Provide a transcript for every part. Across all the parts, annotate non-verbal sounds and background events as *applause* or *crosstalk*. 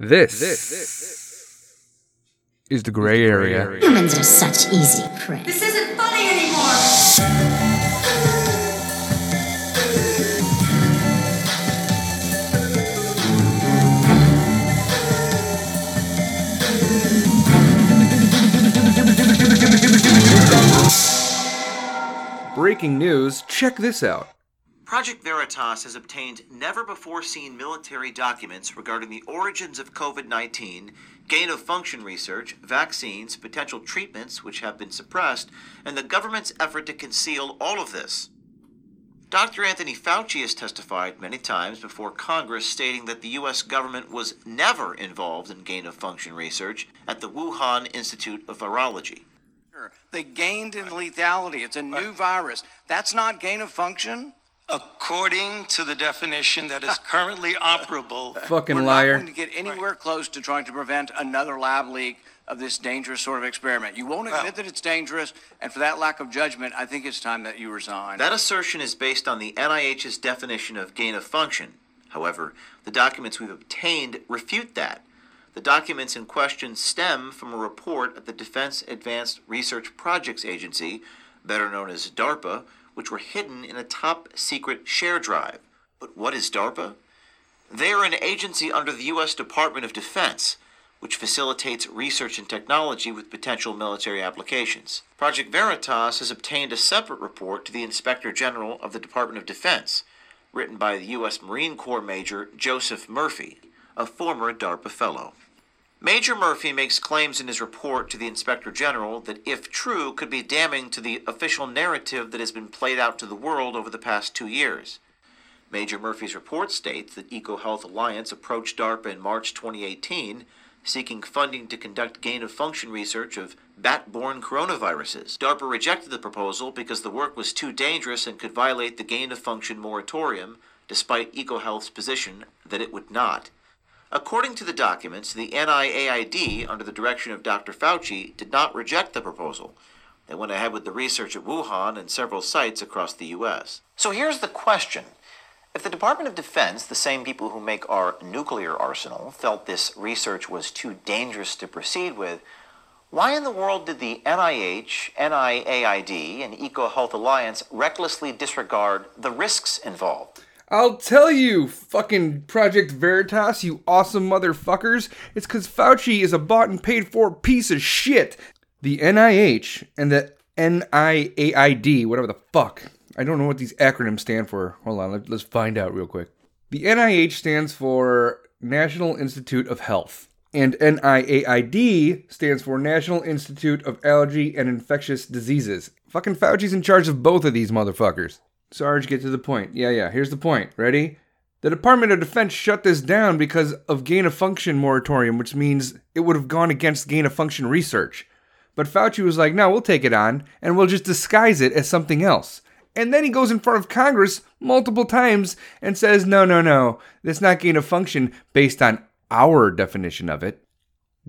This, is the gray area. Humans are such easy prey. This isn't funny anymore! Breaking news, check this out. Project Veritas has obtained never before seen military documents regarding the origins of COVID 19, gain of function research, vaccines, potential treatments which have been suppressed, and the government's effort to conceal all of this. Dr. Anthony Fauci has testified many times before Congress stating that the U.S. government was never involved in gain of function research at the Wuhan Institute of Virology. They gained in lethality. It's a new virus. That's not gain of function. According to the definition that is *laughs* currently operable, Fucking We're liar. not going to get anywhere close to trying to prevent another lab leak of this dangerous sort of experiment. You won't admit Well- that it's dangerous, and for that lack of judgment, I think it's time that you resign. That assertion is based on the NIH's definition of gain of function. However, the documents we've obtained refute that. The documents in question stem from a report at the Defense Advanced Research Projects Agency, better known as DARPA, which were hidden in a top secret share drive. But what is DARPA? They are an agency under the U.S. Department of Defense, which facilitates research and technology with potential military applications. Project Veritas has obtained a separate report to the Inspector General of the Department of Defense, written by the U.S. Marine Corps Major Joseph Murphy, a former DARPA fellow. Major Murphy makes claims in his report to the Inspector General that, if true, could be damning to the official narrative that has been played out to the world over the past two years. Major Murphy's report states that EcoHealth Alliance approached DARPA in March 2018 seeking funding to conduct gain of function research of bat borne coronaviruses. DARPA rejected the proposal because the work was too dangerous and could violate the gain of function moratorium, despite EcoHealth's position that it would not. According to the documents, the NIAID, under the direction of Dr. Fauci, did not reject the proposal. They went ahead with the research at Wuhan and several sites across the U.S. So here's the question. If the Department of Defense, the same people who make our nuclear arsenal, felt this research was too dangerous to proceed with, why in the world did the NIH, NIAID, and EcoHealth Alliance recklessly disregard the risks involved? I'll tell you, fucking Project Veritas, you awesome motherfuckers. It's because Fauci is a bought and paid for piece of shit. The NIH and the NIAID, whatever the fuck. I don't know what these acronyms stand for. Hold on, let, let's find out real quick. The NIH stands for National Institute of Health, and NIAID stands for National Institute of Allergy and Infectious Diseases. Fucking Fauci's in charge of both of these motherfuckers. Sarge, get to the point. Yeah, yeah, here's the point. Ready? The Department of Defense shut this down because of gain of function moratorium, which means it would have gone against gain of function research. But Fauci was like, no, we'll take it on, and we'll just disguise it as something else. And then he goes in front of Congress multiple times and says, no, no, no, that's not gain of function based on our definition of it.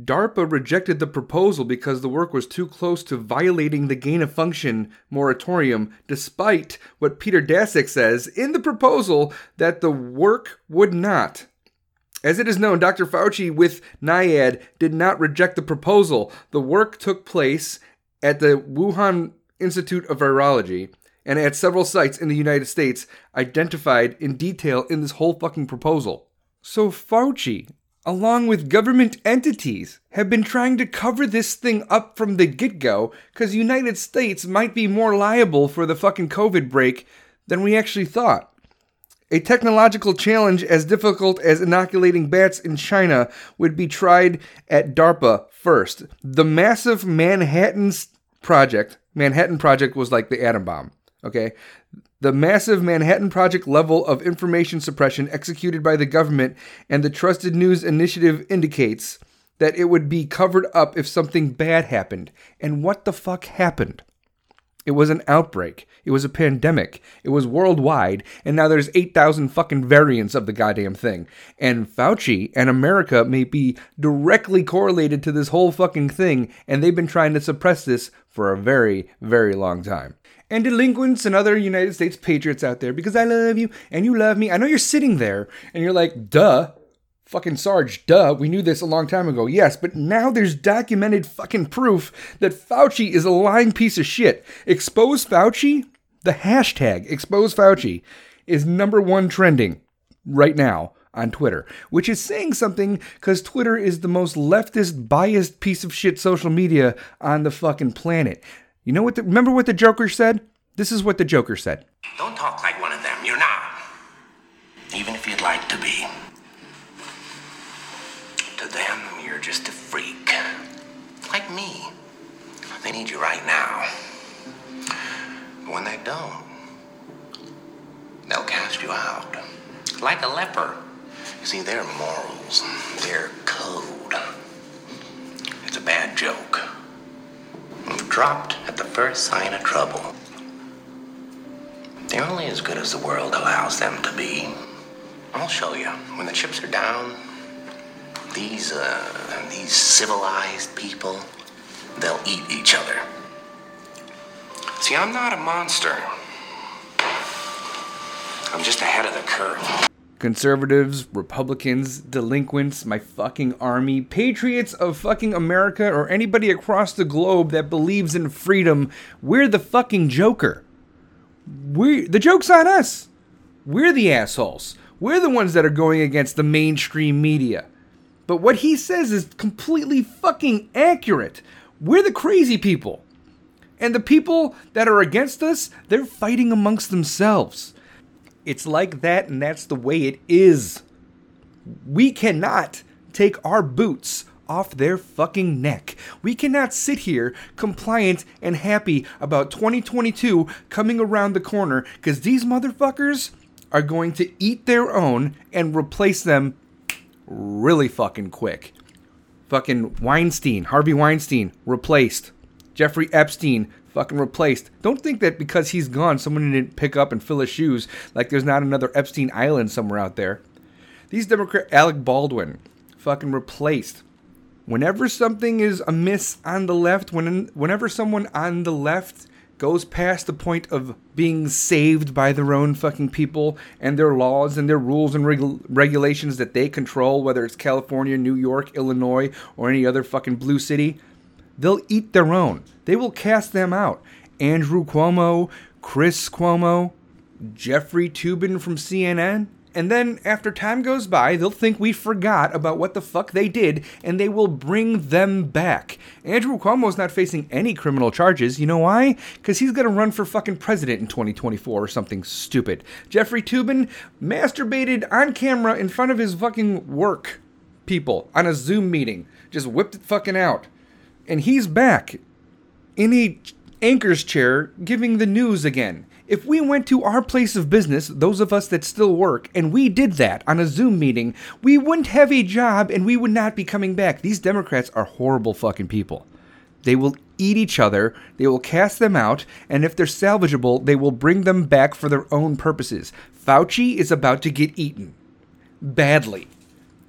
DARPA rejected the proposal because the work was too close to violating the gain of function moratorium, despite what Peter Daszak says in the proposal that the work would not. As it is known, Dr. Fauci with NIAID did not reject the proposal. The work took place at the Wuhan Institute of Virology and at several sites in the United States identified in detail in this whole fucking proposal. So Fauci, along with government entities, have been trying to cover this thing up from the get-go because United States might be more liable for the fucking COVID break than we actually thought. A technological challenge as difficult as inoculating bats in China would be tried at DARPA first. The massive Manhattan project, Manhattan Project was like the atom bomb, okay? The massive Manhattan Project level of information suppression executed by the government and the Trusted News Initiative indicates that it would be covered up if something bad happened. And what the fuck happened? It was an outbreak. It was a pandemic. It was worldwide, and now there's 8,000 fucking variants of the goddamn thing. And Fauci and America may be directly correlated to this whole fucking thing, and they've been trying to suppress this for a very, very long time. And delinquents and other United States patriots out there, because I love you and you love me. I know you're sitting there and you're like, duh, Fucking Sarge, duh, we knew this a long time ago, yes, but now there's documented fucking proof that Fauci is a lying piece of shit. Expose Fauci, the hashtag expose Fauci, is number one trending right now on Twitter, which is saying something because Twitter is the most leftist, biased piece of shit social media on the fucking planet. You know what? The, remember what the Joker said? This is what the Joker said. Don't talk like one of them. You're not. Even if you'd like to be. To them, you're just a freak. Like me. They need you right now. But when they don't, they'll cast you out. Like a leper. You see, their morals, their code. It's a bad joke. Dropped at the first sign of trouble. They're only as good as the world allows them to be. I'll show you. When the chips are down, these, uh, these civilized people, they'll eat each other. See, I'm not a monster. I'm just ahead of the curve. Conservatives, Republicans, delinquents, my fucking army, patriots of fucking America, or anybody across the globe that believes in freedom, we're the fucking Joker. We the joke's on us. We're the assholes. We're the ones that are going against the mainstream media. But what he says is completely fucking accurate. We're the crazy people. And the people that are against us, they're fighting amongst themselves. It's like that, and that's the way it is. We cannot take our boots off their fucking neck. We cannot sit here compliant and happy about 2022 coming around the corner because these motherfuckers are going to eat their own and replace them really fucking quick. Fucking Weinstein, Harvey Weinstein, replaced. Jeffrey Epstein, fucking replaced. Don't think that because he's gone, someone didn't pick up and fill his shoes like there's not another Epstein Island somewhere out there. These Democrat, Alec Baldwin, fucking replaced. Whenever something is amiss on the left, when whenever someone on the left goes past the point of being saved by their own fucking people and their laws and their rules and reg- regulations that they control, whether it's California, New York, Illinois, or any other fucking blue city, they'll eat their own. They will cast them out. Andrew Cuomo, Chris Cuomo, Jeffrey Toobin from CNN. And then after time goes by, they'll think we forgot about what the fuck they did and they will bring them back. Andrew Cuomo's not facing any criminal charges. You know why? Because he's going to run for fucking president in 2024 or something stupid. Jeffrey Toobin masturbated on camera in front of his fucking work people on a Zoom meeting. Just whipped it fucking out. And he's back in a anchor's chair giving the news again. If we went to our place of business, those of us that still work, and we did that on a Zoom meeting, we wouldn't have a job and we would not be coming back. These Democrats are horrible fucking people. They will eat each other, they will cast them out, and if they're salvageable, they will bring them back for their own purposes. Fauci is about to get eaten. Badly.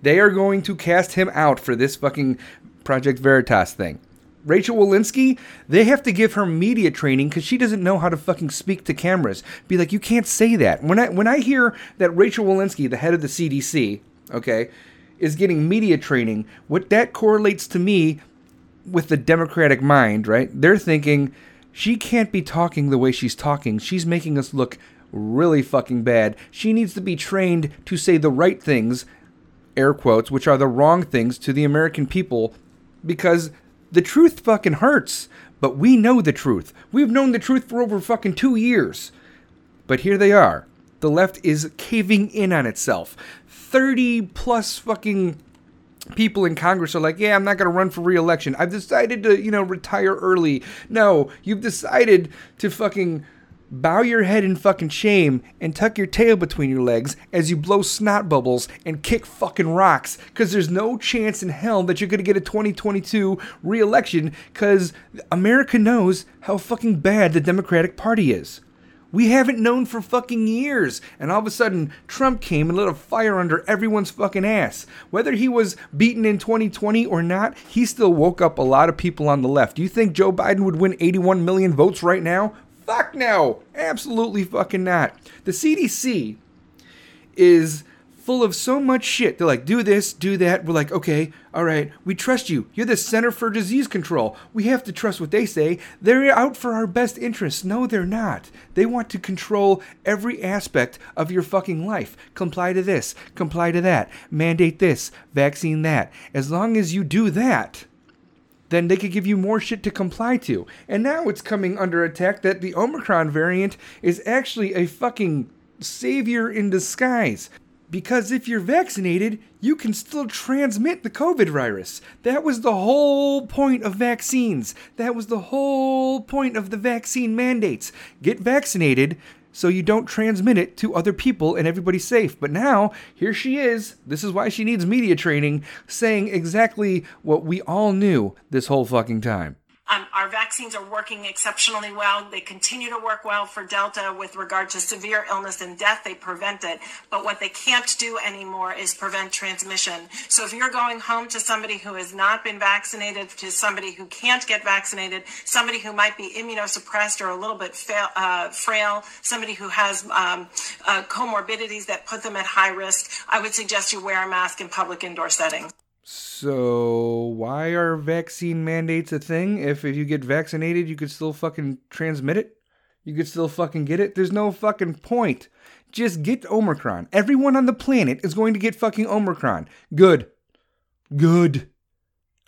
They are going to cast him out for this fucking Project Veritas thing. Rachel Walensky, they have to give her media training because she doesn't know how to fucking speak to cameras. Be like, you can't say that. When I when I hear that Rachel Walensky, the head of the CDC, okay, is getting media training, what that correlates to me with the Democratic mind, right? They're thinking she can't be talking the way she's talking. She's making us look really fucking bad. She needs to be trained to say the right things, air quotes, which are the wrong things to the American people because the truth fucking hurts, but we know the truth. We've known the truth for over fucking two years. But here they are. The left is caving in on itself. 30 plus fucking people in Congress are like, yeah, I'm not going to run for re-election. I've decided to, you know, retire early. No, you've decided to fucking bow your head in fucking shame and tuck your tail between your legs as you blow snot bubbles and kick fucking rocks because there's no chance in hell that you're going to get a 2022 re-election because America knows how fucking bad the Democratic Party is. We haven't known for fucking years. And all of a sudden, Trump came and lit a fire under everyone's fucking ass. Whether he was beaten in 2020 or not, he still woke up a lot of people on the left. Do you think Joe Biden would win 81 million votes right now? Fuck no. Absolutely fucking not. The CDC is full of so much shit. They're like, do this, do that. We're like, okay, all right, we trust you. You're the Center for Disease Control. We have to trust what they say. They're out for our best interests. No, they're not. They want to control every aspect of your fucking life. Comply to this, comply to that, mandate this, vaccine that. As long as you do that, then they could give you more shit to comply to. And now it's coming under attack that the Omicron variant is actually a fucking savior in disguise. Because if you're vaccinated, you can still transmit the COVID virus. That was the whole point of vaccines. That was the whole point of the vaccine mandates. Get vaccinated so you don't transmit it to other people and everybody's safe. But now, here she is. This is why she needs media training, saying exactly what we all knew this whole fucking time. Um, our vaccines are working exceptionally well. They continue to work well for Delta with regard to severe illness and death. They prevent it. But what they can't do anymore is prevent transmission. So if you're going home to somebody who has not been vaccinated, to somebody who can't get vaccinated, somebody who might be immunosuppressed or a little bit fail, uh, frail, somebody who has um, uh, comorbidities that put them at high risk, I would suggest you wear a mask in public indoor settings. So why are vaccine mandates a thing? If if you get vaccinated, you could still fucking transmit it. You could still fucking get it. There's no fucking point. Just get Omicron. Everyone on the planet is going to get fucking Omicron. Good. Good.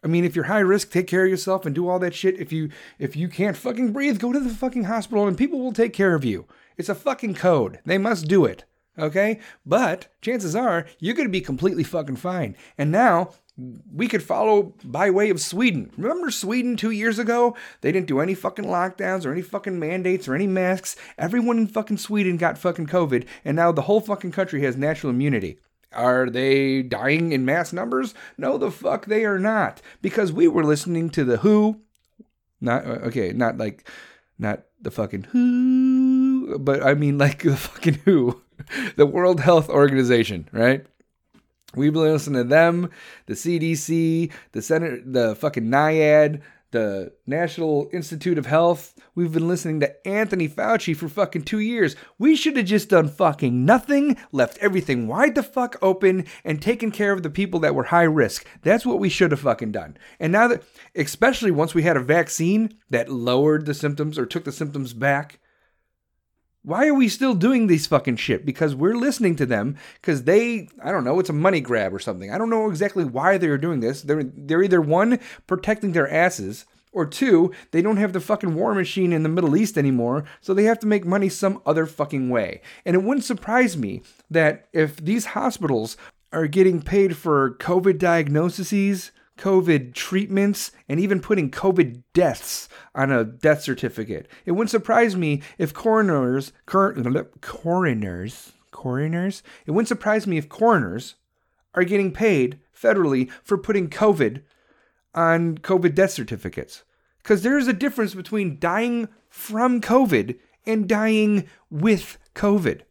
I mean, if you're high risk, take care of yourself and do all that shit. If you if you can't fucking breathe, go to the fucking hospital and people will take care of you. It's a fucking code. They must do it. Okay? But chances are you're going to be completely fucking fine. And now we could follow by way of Sweden. Remember Sweden two years ago? They didn't do any fucking lockdowns or any fucking mandates or any masks. Everyone in fucking Sweden got fucking COVID, and now the whole fucking country has natural immunity. Are they dying in mass numbers? No, the fuck they are not. Because we were listening to the Who. Not, uh, okay, not like, not the fucking Who, but I mean like *laughs* the fucking Who. *laughs* The World Health Organization, right? We've been listening to them, the CDC, the Center, the fucking NIAID, the National Institute of Health. We've been listening to Anthony Fauci for fucking two years. We should have just done fucking nothing, left everything wide the fuck open, and taken care of the people that were high risk. That's what we should have fucking done. And now that, especially once we had a vaccine that lowered the symptoms or took the symptoms back, why are we still doing this fucking shit? Because we're listening to them because they, I don't know, it's a money grab or something. I don't know exactly why they're doing this. They're they're either one protecting their asses or two, they don't have the fucking war machine in the Middle East anymore, so they have to make money some other fucking way. And it wouldn't surprise me that if these hospitals are getting paid for COVID diagnoses, COVID treatments, and even putting COVID deaths on a death certificate. It wouldn't surprise me if coroners, cor- coroners, coroners, it wouldn't surprise me if coroners are getting paid federally for putting COVID on COVID death certificates. Because there is a difference between dying from COVID and dying with COVID.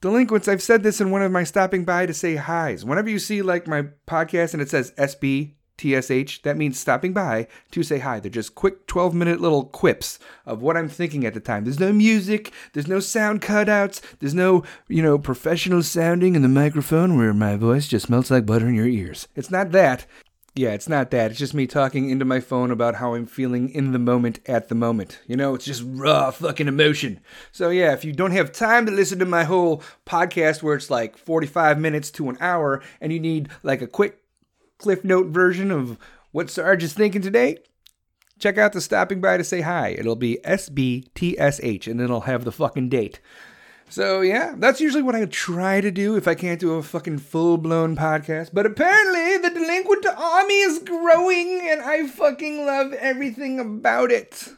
Delinquents, I've said this in one of my stopping by to say highs. Whenever you see like my podcast and it says SB TSH, that means stopping by to say hi. They're just quick 12 minute little quips of what I'm thinking at the time. There's no music, there's no sound cutouts, there's no, you know, professional sounding in the microphone where my voice just melts like butter in your ears. It's not that. Yeah, it's not that. It's just me talking into my phone about how I'm feeling in the moment at the moment. You know, it's just raw fucking emotion. So, yeah, if you don't have time to listen to my whole podcast where it's like 45 minutes to an hour and you need like a quick Cliff Note version of what Sarge is thinking today, check out the stopping by to say hi. It'll be SBTSH and then it'll have the fucking date. So yeah, that's usually what I try to do if I can't do a fucking full blown podcast. But apparently the delinquent army is growing and I fucking love everything about it.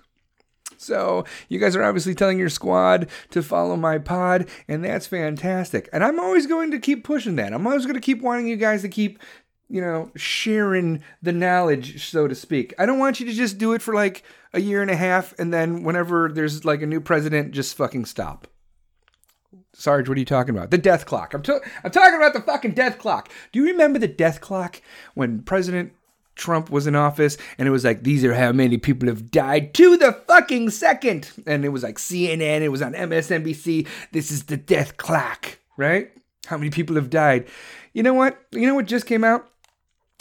So you guys are obviously telling your squad to follow my pod, and that's fantastic. And I'm always going to keep pushing that. I'm always going to keep wanting you guys to keep you know, sharing the knowledge, so to speak. I don't want you to just do it for like a year and a half and then whenever there's like a new president, just fucking stop. Sarge, what are you talking about? The death clock. I'm, to- I'm talking about the fucking death clock. Do you remember the death clock when President Trump was in office and it was like, these are how many people have died to the fucking second? And it was like CNN, it was on MSNBC. This is the death clock, right? How many people have died? You know what? You know what just came out?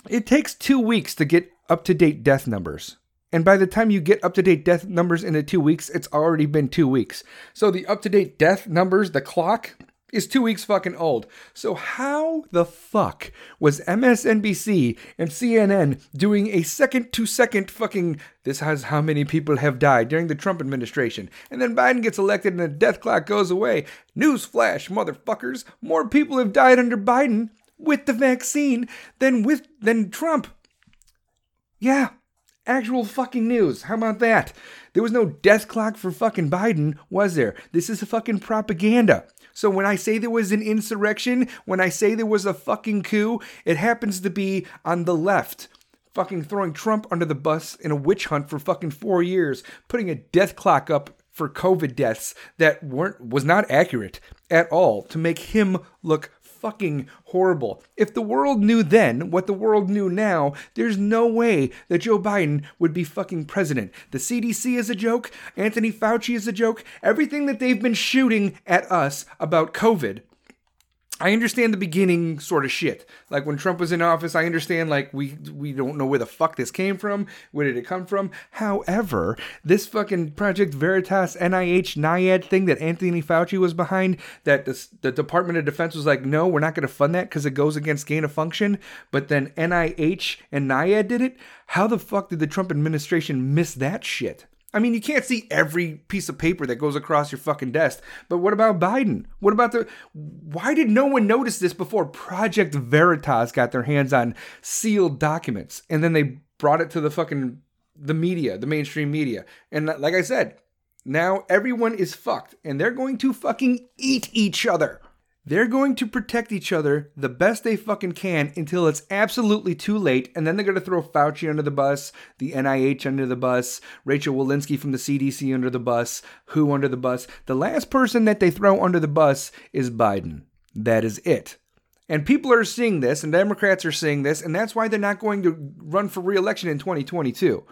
It takes two weeks to get up to date death numbers. And by the time you get up to date death numbers in the two weeks, it's already been two weeks. So the up to date death numbers, the clock, is two weeks fucking old. So how the fuck was MSNBC and CNN doing a second to second fucking this has how many people have died during the Trump administration? And then Biden gets elected and the death clock goes away. Newsflash, motherfuckers, more people have died under Biden with the vaccine than with than Trump. Yeah, actual fucking news. How about that? There was no death clock for fucking Biden, was there? This is fucking propaganda. So when I say there was an insurrection, when I say there was a fucking coup, it happens to be on the left. Fucking throwing Trump under the bus in a witch hunt for fucking four years, putting a death clock up for COVID deaths that weren't was not accurate at all to make him look fucking horrible. If the world knew then what the world knew now, there's no way that Joe Biden would be fucking president. The CDC is a joke, Anthony Fauci is a joke, everything that they've been shooting at us about COVID I understand the beginning sort of shit. Like when Trump was in office, I understand like we we don't know where the fuck this came from. Where did it come from? However, this fucking Project Veritas NIH NIAID thing that Anthony Fauci was behind, that the, the Department of Defense was like, no, we're not going to fund that because it goes against gain of function. But then NIH and NIAID did it. How the fuck did the Trump administration miss that shit? I mean, you can't see every piece of paper that goes across your fucking desk. But what about Biden? What about the. Why did no one notice this before Project Veritas got their hands on sealed documents and then they brought it to the fucking. the media, the mainstream media? And like I said, now everyone is fucked and they're going to fucking eat each other. They're going to protect each other the best they fucking can until it's absolutely too late, and then they're going to throw Fauci under the bus, the NIH under the bus, Rachel Walensky from the CDC under the bus, who under the bus. The last person that they throw under the bus is Biden. That is it. And people are seeing this, and Democrats are seeing this, and that's why they're not going to run for reelection in 2022.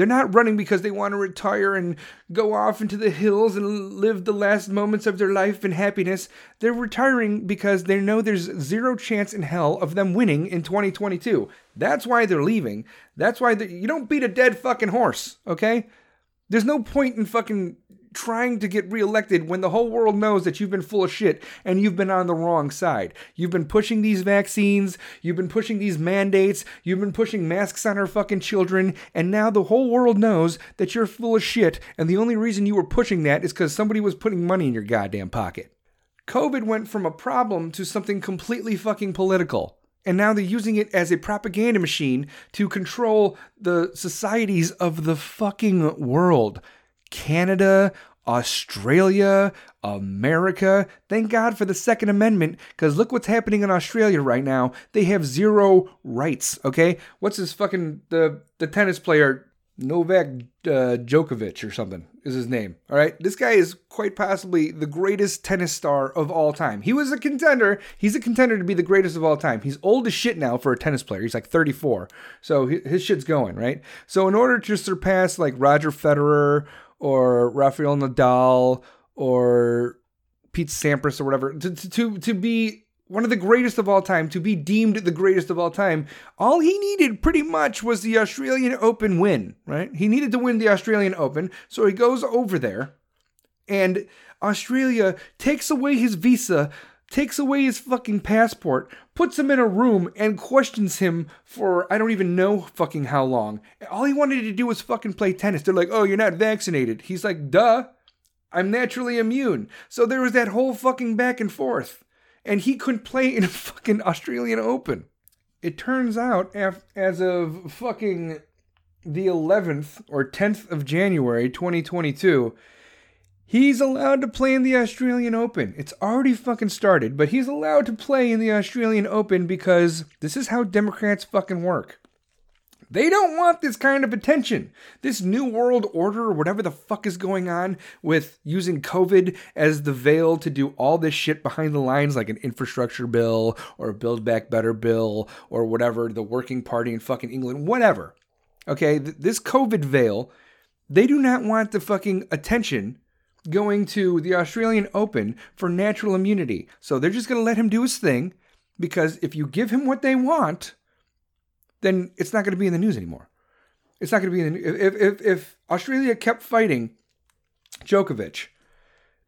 They're not running because they want to retire and go off into the hills and live the last moments of their life in happiness. They're retiring because they know there's zero chance in hell of them winning in 2022. That's why they're leaving. That's why you don't beat a dead fucking horse, okay? There's no point in fucking trying to get reelected when the whole world knows that you've been full of shit and you've been on the wrong side. You've been pushing these vaccines, you've been pushing these mandates, you've been pushing masks on our fucking children, and now the whole world knows that you're full of shit, and the only reason you were pushing that is because somebody was putting money in your goddamn pocket. COVID went from a problem to something completely fucking political. And now they're using it as a propaganda machine to control the societies of the fucking world. Canada, Australia, America. Thank God for the Second Amendment, because look what's happening in Australia right now. They have zero rights. Okay, what's this fucking the the tennis player Novak uh, Djokovic or something is his name. All right, this guy is quite possibly the greatest tennis star of all time. He was a contender. He's a contender to be the greatest of all time. He's old as shit now for a tennis player. He's like 34, so his shit's going right. So in order to surpass like Roger Federer or Rafael Nadal or Pete Sampras or whatever to, to to be one of the greatest of all time, to be deemed the greatest of all time, all he needed pretty much was the Australian Open win, right? He needed to win the Australian Open, so he goes over there, and Australia takes away his visa, takes away his fucking passport, puts him in a room, and questions him for I don't even know fucking how long. All he wanted to do was fucking play tennis. They're like, oh, you're not vaccinated. He's like, duh. I'm naturally immune. So there was that whole fucking back and forth and he couldn't play in a fucking Australian Open. It turns out, as of fucking the 11th or 10th of January 2022, he's allowed to play in the Australian Open. It's already fucking started, but he's allowed to play in the Australian Open because this is how Democrats fucking work. They don't want this kind of attention. This new world order, or whatever the fuck is going on with using COVID as the veil to do all this shit behind the lines, like an infrastructure bill or a Build Back Better bill or whatever, the working party in fucking England, whatever. Okay, this COVID veil, they do not want the fucking attention going to the Australian Open for natural immunity. So they're just going to let him do his thing because if you give him what they want, then it's not going to be in the news anymore. It's not going to be in the if if if Australia kept fighting Djokovic,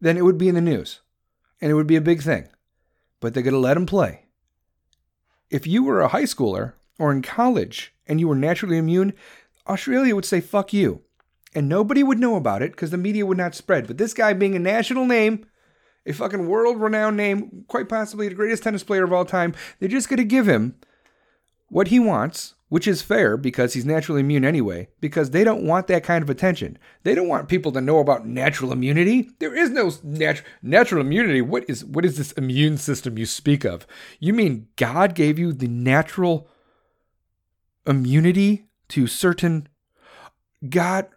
then it would be in the news and it would be a big thing. But they're going to let him play. If you were a high schooler or in college and you were naturally immune, Australia would say fuck you. And nobody would know about it because the media would not spread. But this guy being a national name, a fucking world renowned name, quite possibly the greatest tennis player of all time, they're just going to give him what he wants, which is fair because he's naturally immune anyway, because they don't want that kind of attention. They don't want people to know about natural immunity. There is no nat- natural immunity. What is what is this immune system you speak of? You mean God gave you the natural immunity to certain God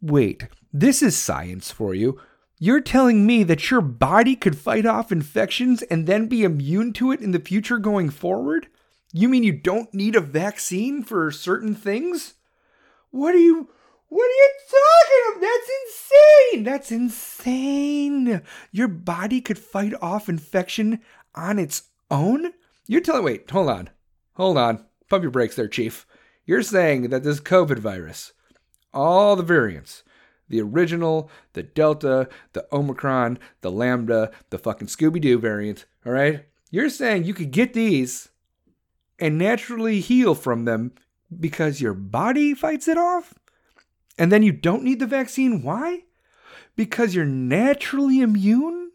wait. This is science for you. You're telling me that your body could fight off infections and then be immune to it in the future going forward? You mean you don't need a vaccine for certain things? What are you what are you talking about? That's insane. That's insane. Your body could fight off infection on its own? You're telling wait, hold on. Hold on. Pump your brakes there, chief. You're saying that this COVID virus, all the variants, the original, the Delta, the Omicron, the Lambda, the fucking Scooby Doo variant, all right? You're saying you could get these and naturally heal from them because your body fights it off? And then you don't need the vaccine? Why? Because you're naturally immune?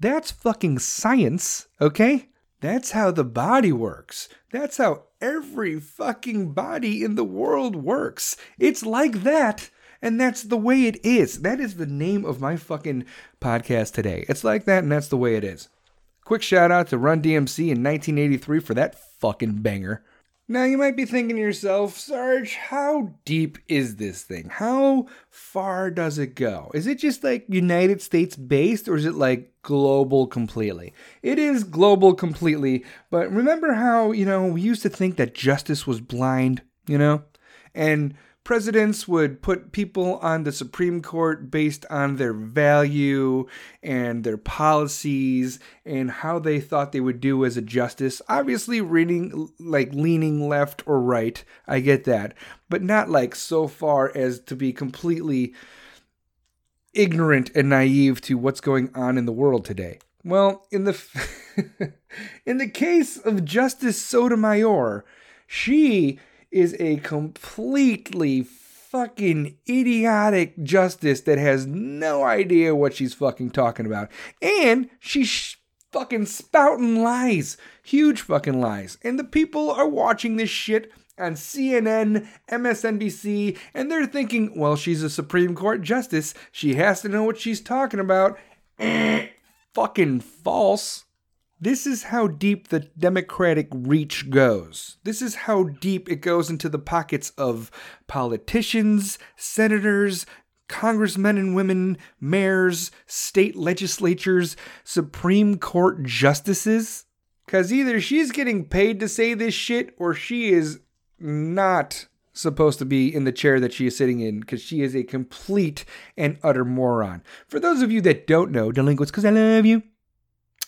That's fucking science, okay? That's how the body works. That's how every fucking body in the world works. It's like that. And that's the way it is. That is the name of my fucking podcast today. It's like that, and that's the way it is. Quick shout out to Run DMC in 1983 for that fucking banger. Now you might be thinking to yourself, Sarge, how deep is this thing? How far does it go? Is it just like United States based or is it like global completely? It is global completely, but remember how, you know, we used to think that justice was blind, you know? And presidents would put people on the Supreme Court based on their value and their policies and how they thought they would do as a justice. Obviously, reading like leaning left or right, I get that, but not like so far as to be completely ignorant and naive to what's going on in the world today. Well, in the *laughs* in the case of Justice Sotomayor, she is a completely fucking idiotic justice that has no idea what she's fucking talking about. And she's sh- fucking spouting lies. Huge fucking lies. And the people are watching this shit on CNN, MSNBC, and they're thinking, well, she's a Supreme Court justice. She has to know what she's talking about. *clears throat* fucking false. This is how deep the Democratic reach goes. This is how deep it goes into the pockets of politicians, senators, congressmen and women, mayors, state legislatures, Supreme Court justices. Because either she's getting paid to say this shit or she is not supposed to be in the chair that she is sitting in because she is a complete and utter moron. For those of you that don't know, delinquents, because I love you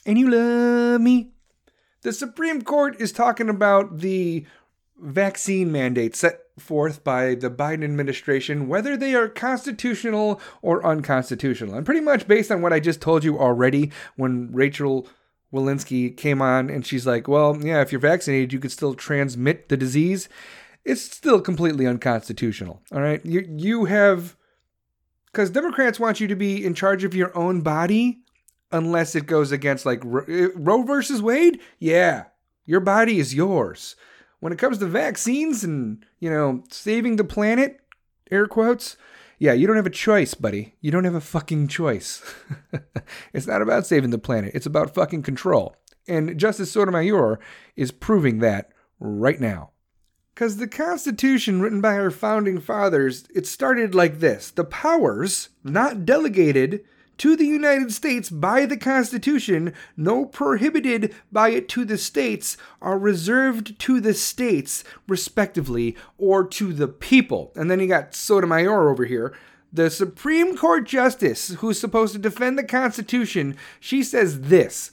and you love me. The Supreme Court is talking about the vaccine mandate set forth by the Biden administration, whether they are constitutional or unconstitutional. And pretty much based on what I just told you already, when Rachel Walensky came on and she's like, well, yeah, if you're vaccinated, you could still transmit the disease. It's still completely unconstitutional. All right. You, you have, because Democrats want you to be in charge of your own body unless it goes against like eh, Roe versus Wade. Yeah, your body is yours. When it comes to vaccines and, you know, saving the planet, air quotes, yeah, you don't have a choice, buddy. You don't have a fucking choice. *laughs* it's not about saving the planet, it's about fucking control. And Justice Sotomayor is proving that right now. Because the Constitution written by our founding fathers, it started like this the powers not delegated to the United States by the Constitution, no prohibited by it to the states, are reserved to the states, respectively, or to the people. And then you got Sotomayor over here. The Supreme Court Justice, who's supposed to defend the Constitution, she says this.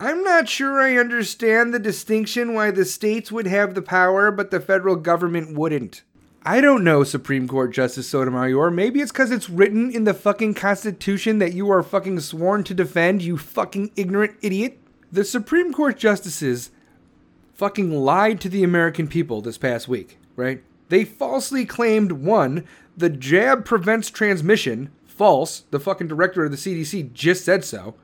I'm not sure I understand the distinction why the states would have the power, but the federal government wouldn't. I don't know, Supreme Court Justice Sotomayor. Maybe it's because it's written in the fucking Constitution that you are fucking sworn to defend, you fucking ignorant idiot. The Supreme Court Justices fucking lied to the American people this past week, right? They falsely claimed one, the jab prevents transmission. False. The fucking director of the CDC just said so.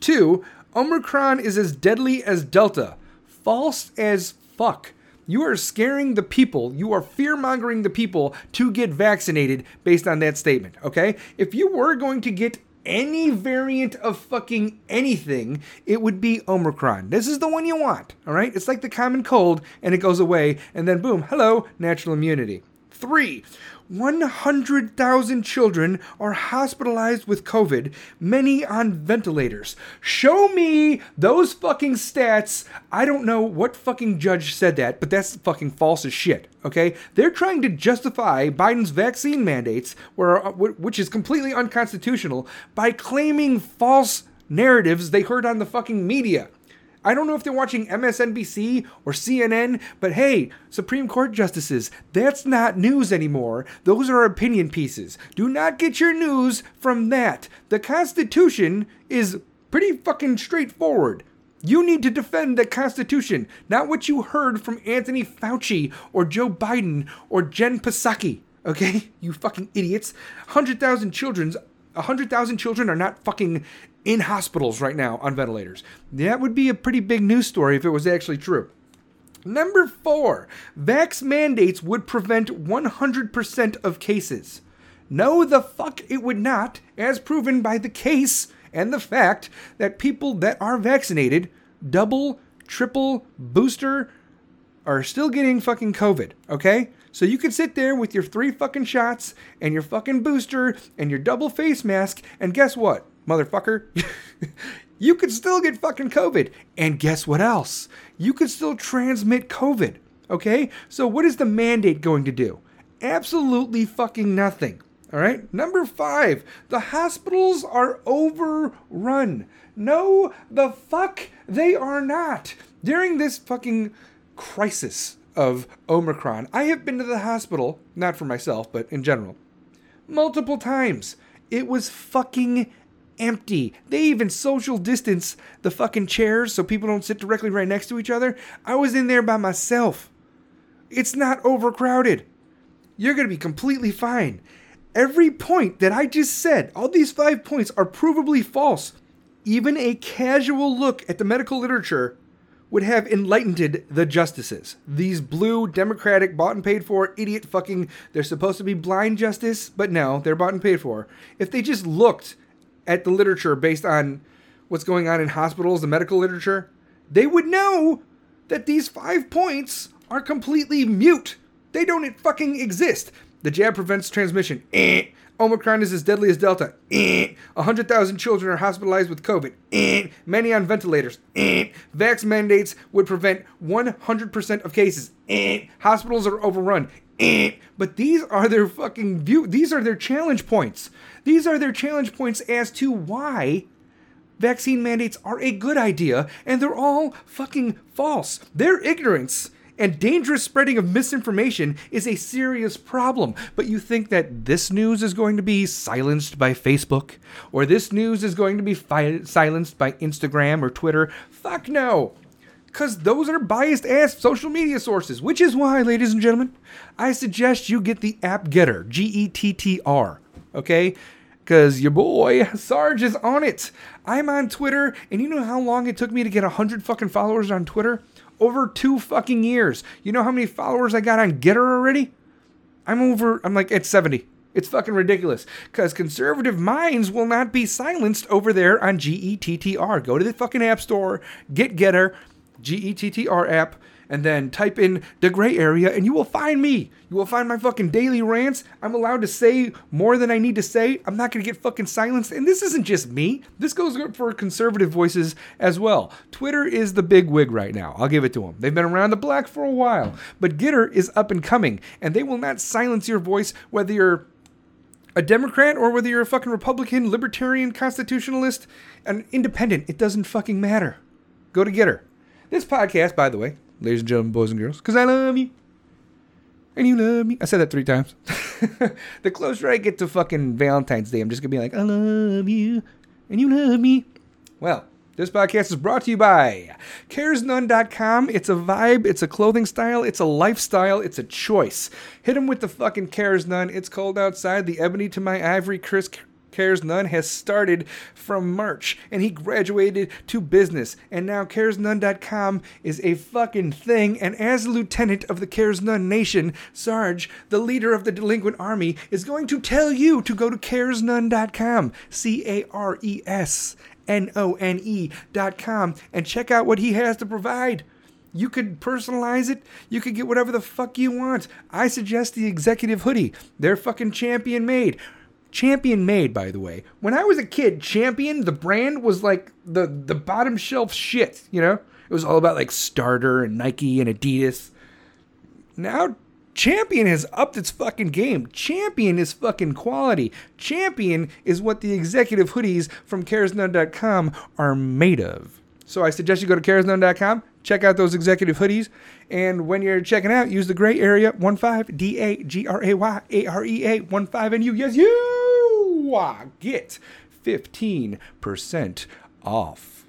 Two, Omicron is as deadly as Delta. False as fuck. You are scaring the people. You are fear mongering the people to get vaccinated based on that statement, okay? If you were going to get any variant of fucking anything, it would be Omicron. This is the one you want, all right? It's like the common cold and it goes away, and then boom, hello, natural immunity. Three, 100,000 children are hospitalized with COVID, many on ventilators. Show me those fucking stats. I don't know what fucking judge said that, but that's fucking false as shit, okay? They're trying to justify Biden's vaccine mandates, uh, which is completely unconstitutional, by claiming false narratives they heard on the fucking media. I don't know if they're watching MSNBC or CNN, but hey, Supreme Court justices, that's not news anymore. Those are opinion pieces. Do not get your news from that. The Constitution is pretty fucking straightforward. You need to defend the Constitution, not what you heard from Anthony Fauci or Joe Biden or Jen Psaki. Okay, *laughs* you fucking idiots. 100,000 children's 100,000 children are not fucking in hospitals right now on ventilators. That would be a pretty big news story if it was actually true. Number four, vax mandates would prevent 100% of cases. No, the fuck it would not, as proven by the case and the fact that people that are vaccinated, double, triple, booster, are still getting fucking COVID, okay? So you could sit there with your three fucking shots and your fucking booster and your double face mask, and guess what, motherfucker? *laughs* you could still get fucking COVID. And guess what else? You could still transmit COVID, okay? So what is the mandate going to do? Absolutely fucking nothing. All right. Number five, the hospitals are overrun. No, the fuck they are not. During this fucking crisis of Omicron, I have been to the hospital, not for myself, but in general, multiple times. It was fucking empty. They even social distance the fucking chairs so people don't sit directly right next to each other. I was in there by myself. It's not overcrowded. You're going to be completely fine. Every point that I just said, all these five points are provably false. Even a casual look at the medical literature would have enlightened the justices. These blue, democratic, bought and paid for, idiot fucking, they're supposed to be blind justice, but no, they're bought and paid for. If they just looked at the literature based on what's going on in hospitals, the medical literature, they would know that these five points are completely mute. They don't fucking exist. The jab prevents transmission. Eh. Omicron is as deadly as Delta. Eh. 100,000 children are hospitalized with COVID. Eh. Many on ventilators. Eh. Vax mandates would prevent 100% of cases. Eh. Hospitals are overrun. Eh. But these are their fucking view. These are their challenge points. These are their challenge points as to why vaccine mandates are a good idea, and they're all fucking false. Their ignorance and dangerous spreading of misinformation is a serious problem. But you think that this news is going to be silenced by Facebook? Or this news is going to be fi- silenced by Instagram or Twitter? Fuck no! Because those are biased ass social media sources, which is why, ladies and gentlemen, I suggest you get the app GETTR, G E T T R, okay? Because your boy Sarge is on it. I'm on Twitter, and you know how long it took me to get 100 fucking followers on Twitter? Over two fucking years. You know how many followers I got on GETTR already? I'm over, I'm like at 70. It's fucking ridiculous. Because conservative minds will not be silenced over there on GETTR. Go to the fucking app store, get GETTR, GETTR app, and then type in the gray area and you will find me. You will find my fucking daily rants. I'm allowed to say more than I need to say. I'm not going to get fucking silenced. And this isn't just me. This goes for conservative voices as well. Twitter is the big wig right now. I'll give it to them. They've been around the block for a while. But GETTR is up and coming and they will not silence your voice whether you're a Democrat or whether you're a fucking Republican, Libertarian, Constitutionalist, an independent, it doesn't fucking matter. Go to GETTR. This podcast, by the way, ladies and gentlemen, boys and girls, because I love you. And you love me. I said that three times. *laughs* the closer I get to fucking Valentine's Day, I'm just gonna be like, I love you. And you love me. Well, this podcast is brought to you by caresnone.com. It's a vibe, it's a clothing style, it's a lifestyle, it's a choice. Hit him with the fucking Cares None. It's cold outside. The ebony to my ivory, Chris Cares None has started from March and he graduated to business. And now CaresNone.com is a fucking thing. And as lieutenant of the Cares None Nation, Sarge, the leader of the delinquent army, is going to tell you to go to CaresNone.com. C A R E S N O N E dot com and check out what he has to provide. You could personalize it. You could get whatever the fuck you want. I suggest the executive hoodie. They're fucking champion made. Champion made, by the way. When I was a kid, Champion, the brand was like the the bottom shelf shit, you know? It was all about like Starter and Nike and Adidas. Now Champion has upped its fucking game. Champion is fucking quality. Champion is what the executive hoodies from caresnone.com are made of. So I suggest you go to caresnone.com, check out those executive hoodies, and when you're checking out, use the gray area 15 D A G R A Y A R E A 15 and you yes you get 15% off.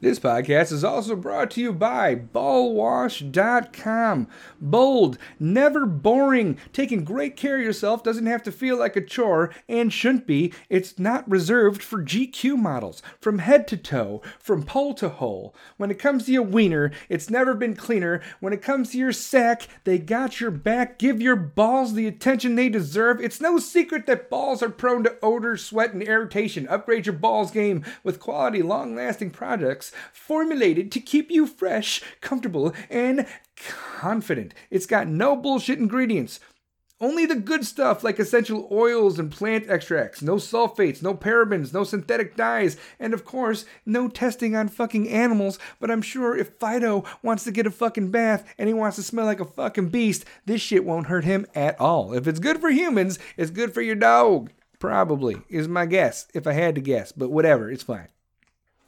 This podcast is also brought to you by ballwash.com. Bold, never boring. Taking great care of yourself doesn't have to feel like a chore and shouldn't be. It's not reserved for GQ models. From head to toe, from pole to hole. When it comes to your wiener, it's never been cleaner. When it comes to your sack, they got your back. Give your balls the attention they deserve. It's no secret that balls are prone to odor, sweat, and irritation. Upgrade your balls game with quality, long lasting products formulated to keep you fresh, comfortable, and confident. It's got no bullshit ingredients. Only the good stuff like essential oils and plant extracts, no sulfates, no parabens, no synthetic dyes, and of course, no testing on fucking animals. But I'm sure if Fido wants to get a fucking bath and he wants to smell like a fucking beast, this shit won't hurt him at all. If it's good for humans, it's good for your dog. Probably, is my guess, if I had to guess, but whatever, it's fine.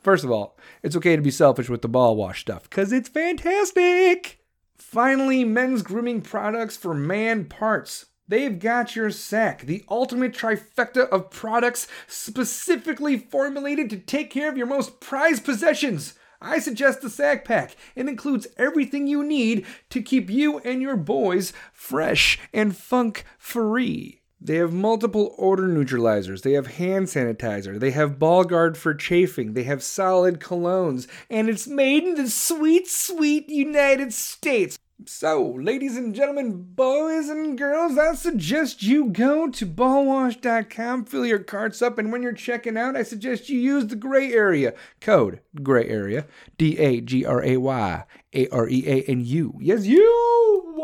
First of all, it's okay to be selfish with the ball wash stuff because it's fantastic. Finally, men's grooming products for man parts. They've got your sack, the ultimate trifecta of products specifically formulated to take care of your most prized possessions. I suggest the Sack Pack. It includes everything you need to keep you and your boys fresh and funk free. They have multiple odor neutralizers. They have hand sanitizer. They have ball guard for chafing. They have solid colognes. And it's made in the sweet, sweet United States. So, ladies and gentlemen, boys and girls, I suggest you go to ballwash.com, fill your carts up, and when you're checking out, I suggest you use the gray area code gray area D A G R A Y A R E A and you. Yes, you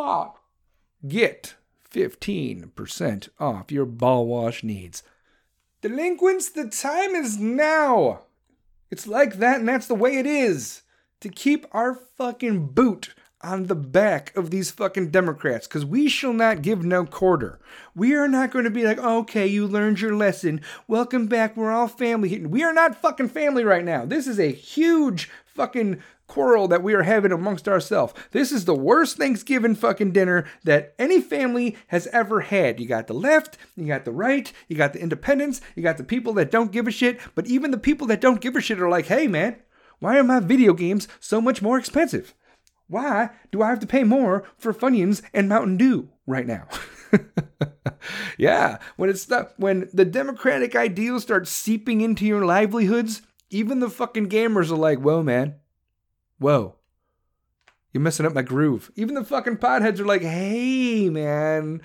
get 15% off your ball wash needs. Delinquents, the time is now. It's like that, and that's the way it is. To keep our fucking boot on the back of these fucking Democrats, because we shall not give no quarter. We are not going to be like, okay, you learned your lesson. Welcome back. We're all family. We are not fucking family right now. This is a huge fucking quarrel that we are having amongst ourselves. This is the worst Thanksgiving fucking dinner that any family has ever had. You got the left, you got the right, you got the independents, you got the people that don't give a shit, but even the people that don't give a shit are like, hey man, why are my video games so much more expensive? Why do I have to pay more for Funyuns and Mountain Dew right now? *laughs* yeah, when it's the, when the democratic ideals start seeping into your livelihoods, even the fucking gamers are like, "Whoa, man, whoa, you're messing up my groove." Even the fucking potheads are like, "Hey, man,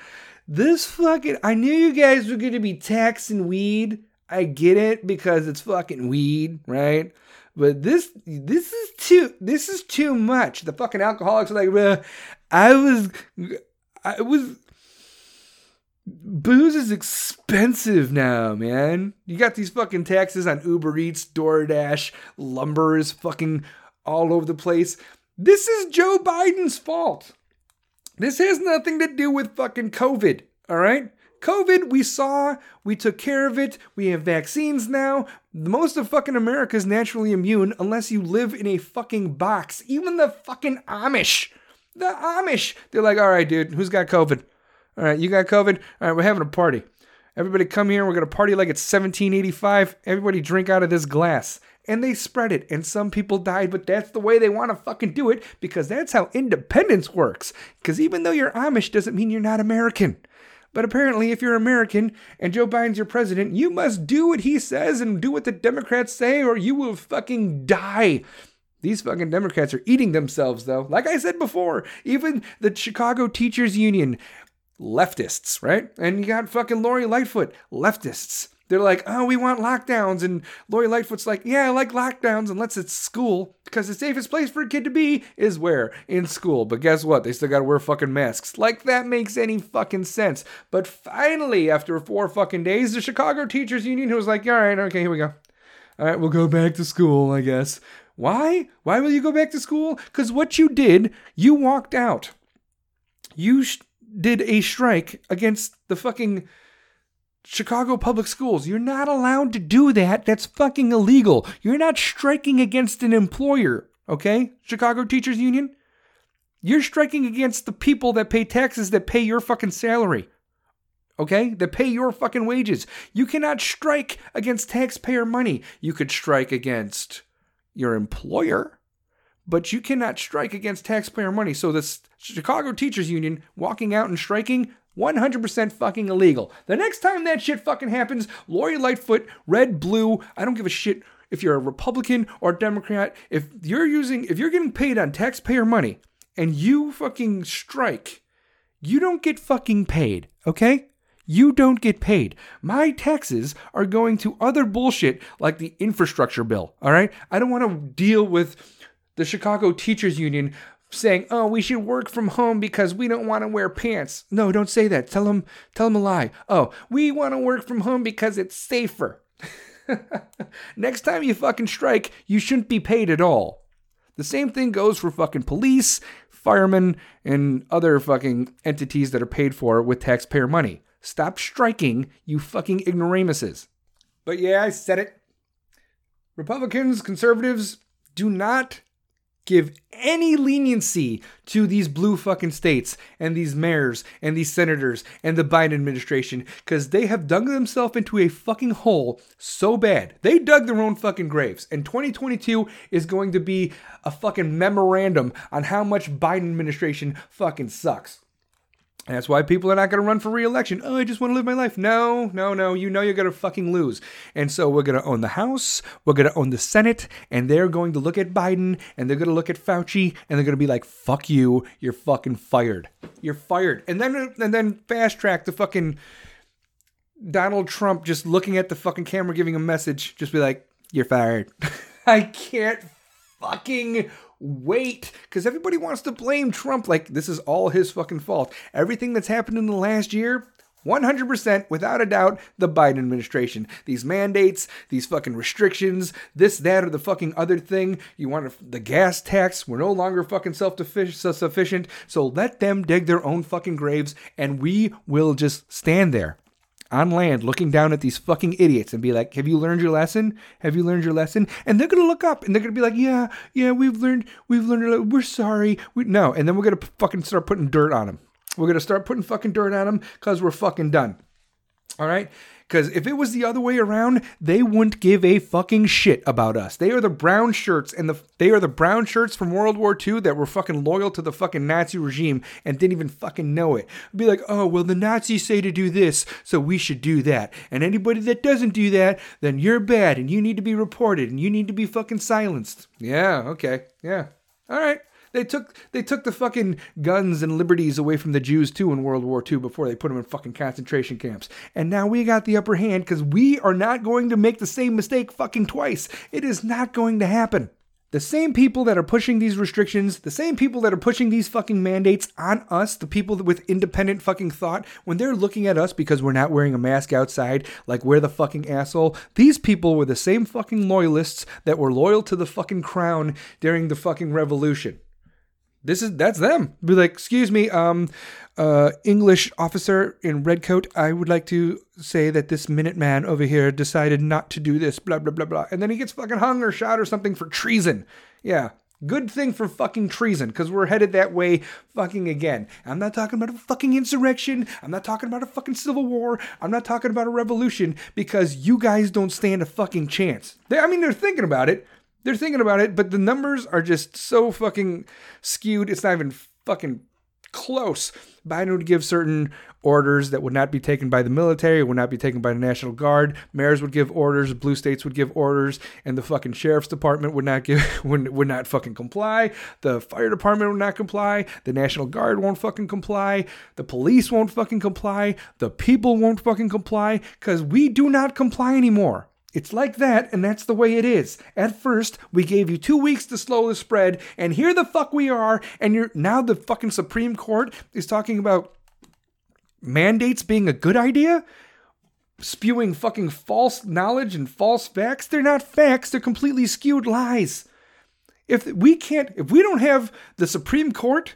this fucking I knew you guys were gonna be taxing weed. I get it because it's fucking weed, right?" But this this is too this is too much. The fucking alcoholics are like, well, I was I was booze is expensive now, man. You got these fucking taxes on Uber Eats, DoorDash, lumber is fucking all over the place. This is Joe Biden's fault. This has nothing to do with fucking COVID, all right? COVID, we saw, we took care of it, we have vaccines now. Most of fucking America is naturally immune unless you live in a fucking box. Even the fucking Amish. The Amish. They're like, all right, dude, who's got COVID? All right, you got COVID? All right, we're having a party. Everybody come here. We're going to party like it's 1785. Everybody drink out of this glass. And they spread it. And some people died, but that's the way they want to fucking do it because that's how independence works. Because even though you're Amish doesn't mean you're not American. But apparently, if you're American and Joe Biden's your president, you must do what he says and do what the Democrats say, or you will fucking die. These fucking Democrats are eating themselves, though. Like I said before, even the Chicago Teachers Union, leftists, right? And you got fucking Lori Lightfoot, leftists. They're like, oh, we want lockdowns. And Lori Lightfoot's like, yeah, I like lockdowns unless it's school. Because the safest place for a kid to be is where? In school. But guess what? They still gotta wear fucking masks. Like that makes any fucking sense. But finally, after four fucking days, the Chicago Teachers Union was like, all right, okay, here we go. All right, we'll go back to school, I guess. Why? Why will you go back to school? Because what you did, you walked out. You sh- did a strike against the fucking Chicago public schools. You're not allowed to do that. That's fucking illegal. You're not striking against an employer, okay? Chicago Teachers Union? You're striking against the people that pay taxes that pay your fucking salary. Okay? That pay your fucking wages. You cannot strike against taxpayer money. You could strike against your employer, but you cannot strike against taxpayer money. So the Chicago Teachers Union walking out and striking 100% fucking illegal. The next time that shit fucking happens, Lori Lightfoot, red, blue, I don't give a shit if you're a Republican or a Democrat. If you're using, if you're getting paid on taxpayer money and you fucking strike, you don't get fucking paid, okay? You don't get paid. My taxes are going to other bullshit like the infrastructure bill, all right? I don't want to deal with the Chicago Teachers Union saying, "Oh, we should work from home because we don't want to wear pants." No, don't say that. Tell them tell them a lie. "Oh, we want to work from home because it's safer." *laughs* Next time you fucking strike, you shouldn't be paid at all. The same thing goes for fucking police, firemen, and other fucking entities that are paid for with taxpayer money. Stop striking, you fucking ignoramuses. But yeah, I said it. Republicans, conservatives do not give any leniency to these blue fucking states and these mayors and these senators and the Biden administration because they have dug themselves into a fucking hole so bad. They dug their own fucking graves. And 2022 is going to be a fucking memorandum on how much Biden administration fucking sucks. That's why people are not going to run for re-election. Oh, I just want to live my life. No, no, no. You know you're going to fucking lose. And so we're going to own the House. We're going to own the Senate. And they're going to look at Biden and they're going to look at Fauci and they're going to be like, fuck you. You're fucking fired. You're fired. And then, and then fast track the fucking Donald Trump just looking at the fucking camera, giving a message. Just be like, you're fired. *laughs* I can't fucking wait because everybody wants to blame Trump like this is all his fucking fault. Everything that's happened in the last year, 100% without a doubt the Biden administration. These mandates, these fucking restrictions, this, that, or the fucking other thing. You want the gas tax. We're no longer fucking self sufficient. So let them dig their own fucking graves and we will just stand there on land looking down at these fucking idiots and be like, Have you learned your lesson? Have you learned your lesson? And they're gonna look up and they're gonna be like, Yeah, yeah, we've learned, we've learned, we're sorry. We, no, and then we're gonna fucking start putting dirt on them. We're gonna start putting fucking dirt on them because we're fucking done. All right? Because if it was the other way around, they wouldn't give a fucking shit about us. They are the brown shirts, and the they are the brown shirts from World War II that were fucking loyal to the fucking Nazi regime and didn't even fucking know it. Be like, oh well, the Nazis say to do this, so we should do that. And anybody that doesn't do that, then you're bad, and you need to be reported, and you need to be fucking silenced. Yeah, okay, yeah, all right. They took they took the fucking guns and liberties away from the Jews too in World War II before they put them in fucking concentration camps. And now we got the upper hand because we are not going to make the same mistake fucking twice. It is not going to happen. The same people that are pushing these restrictions, the same people that are pushing these fucking mandates on us, the people with independent fucking thought, when they're looking at us because we're not wearing a mask outside, like we're the fucking asshole, these people were the same fucking loyalists that were loyal to the fucking crown during the fucking revolution. This is that's them. Be like, excuse me, um, uh, English officer in red coat, I would like to say that this Minuteman over here decided not to do this, blah, blah, blah, blah. And then he gets fucking hung or shot or something for treason. Yeah. Good thing for fucking treason, because we're headed that way fucking again. I'm not talking about a fucking insurrection. I'm not talking about a fucking civil war. I'm not talking about a revolution, because you guys don't stand a fucking chance. They, I mean, they're thinking about it. They're thinking about it, but the numbers are just so fucking skewed. It's not even fucking close. Biden would give certain orders that would not be taken by the military, would not be taken by the National Guard. Mayors would give orders, blue states would give orders, and the fucking sheriff's department would not give *laughs* would, would not fucking comply. The fire department would not comply. The National Guard won't fucking comply. The police won't fucking comply. The people won't fucking comply because we do not comply anymore. It's like that, and that's the way it is. At first, we gave you two weeks to slow the spread, and here the fuck we are, and you're now the fucking Supreme Court is talking about mandates being a good idea? Spewing fucking false knowledge and false facts? They're not facts, they're completely skewed lies. If we can't, if we don't have the Supreme Court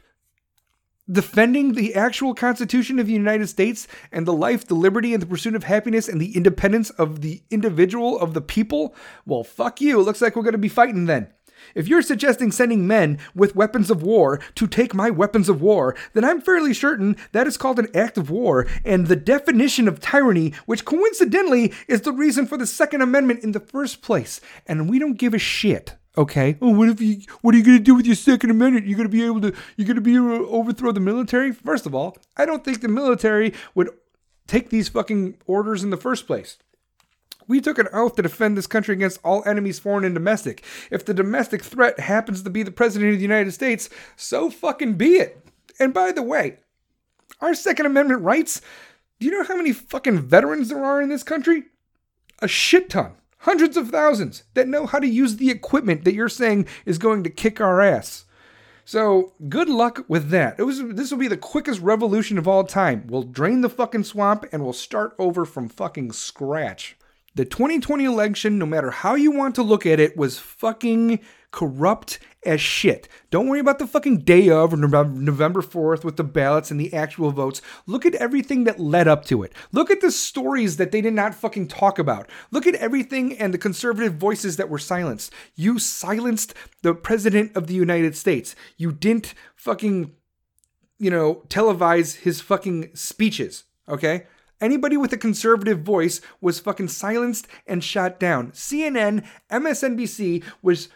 defending the actual Constitution of the United States and the life, the liberty, and the pursuit of happiness and the independence of the individual, of the people, well, fuck you. It looks like we're going to be fighting then. If you're suggesting sending men with weapons of war to take my weapons of war, then I'm fairly certain that is called an act of war and the definition of tyranny, which coincidentally is the reason for the Second Amendment in the first place. And we don't give a shit. Okay. Oh, what if you? What are you gonna do with your Second Amendment? You're gonna be able to? You're gonna be able to overthrow the military? First of all, I don't think the military would take these fucking orders in the first place. We took an oath to defend this country against all enemies, foreign and domestic. If the domestic threat happens to be the president of the United States, so fucking be it. And by the way, our Second Amendment rights. Do you know how many fucking veterans there are in this country? A shit ton hundreds of thousands that know how to use the equipment that you're saying is going to kick our ass. So good luck with that. It was this will be the quickest revolution of all time. We'll drain the fucking swamp and we'll start over from fucking scratch. The 2020 election, no matter how you want to look at it, was fucking corrupt as shit. Don't worry about the fucking day of November 4th with the ballots and the actual votes. Look at everything that led up to it. Look at the stories that they did not fucking talk about. Look at everything and the conservative voices that were silenced. You silenced the president of the United States. You didn't fucking, you know, televise his fucking speeches, okay? Anybody with a conservative voice was fucking silenced and shot down. CNN, MSNBC was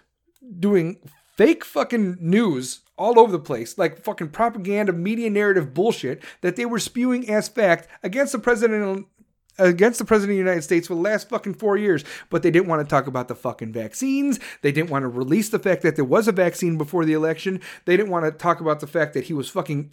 doing fake fucking news all over the place, like fucking propaganda, media narrative bullshit that they were spewing as fact against the president against the president of the United States for the last fucking four years, but they didn't want to talk about the fucking vaccines. They didn't want to release the fact that there was a vaccine before the election. They didn't want to talk about the fact that he was fucking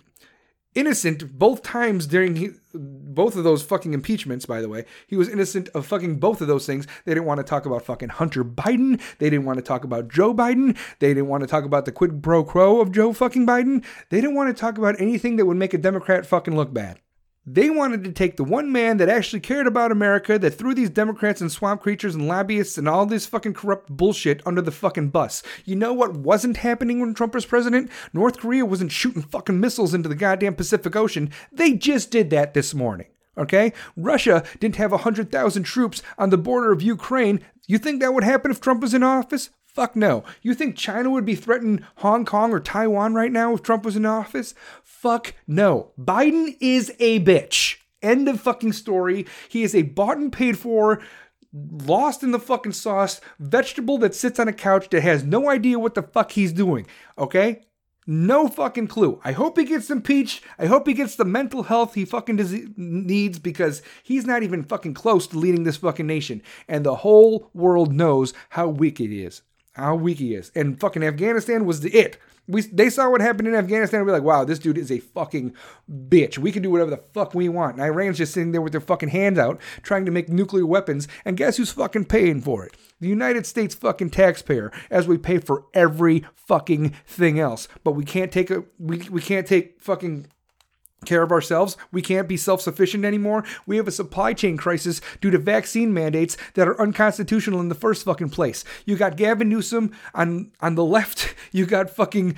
innocent both times during he, both of those fucking impeachments by the way. He was innocent of fucking both of those things. They didn't want to talk about fucking hunter biden. They didn't want to talk about joe biden. They didn't want to talk about the quid pro quo of joe fucking biden. They didn't want to talk about anything that would make a democrat fucking look bad they wanted to take the one man that actually cared about America, that threw these Democrats and swamp creatures and lobbyists and all this fucking corrupt bullshit under the fucking bus. You know what wasn't happening when Trump was president? North Korea wasn't shooting fucking missiles into the goddamn Pacific Ocean. They just did that this morning. Okay? Russia didn't have 100,000 troops on the border of Ukraine. You think that would happen if Trump was in office? Fuck no. You think China would be threatening Hong Kong or Taiwan right now if Trump was in office? Fuck no. Biden is a bitch. End of fucking story. He is a bought and paid for, lost in the fucking sauce vegetable that sits on a couch that has no idea what the fuck he's doing. Okay? No fucking clue. I hope he gets impeached. I hope he gets the mental health he fucking needs because he's not even fucking close to leading this fucking nation. And the whole world knows how weak he is how weak he is. And fucking Afghanistan was the it. We, they saw what happened in Afghanistan and we're like, wow, this dude is a fucking bitch. We can do whatever the fuck we want. And Iran's just sitting there with their fucking hands out trying to make nuclear weapons. And guess who's fucking paying for it? The United States fucking taxpayer, as we pay for every fucking thing else. But we can't take a we, we can't take fucking care of ourselves. We can't be self sufficient anymore. We have a supply chain crisis due to vaccine mandates that are unconstitutional in the first fucking place. You got Gavin Newsom on, on the left. *laughs* You got fucking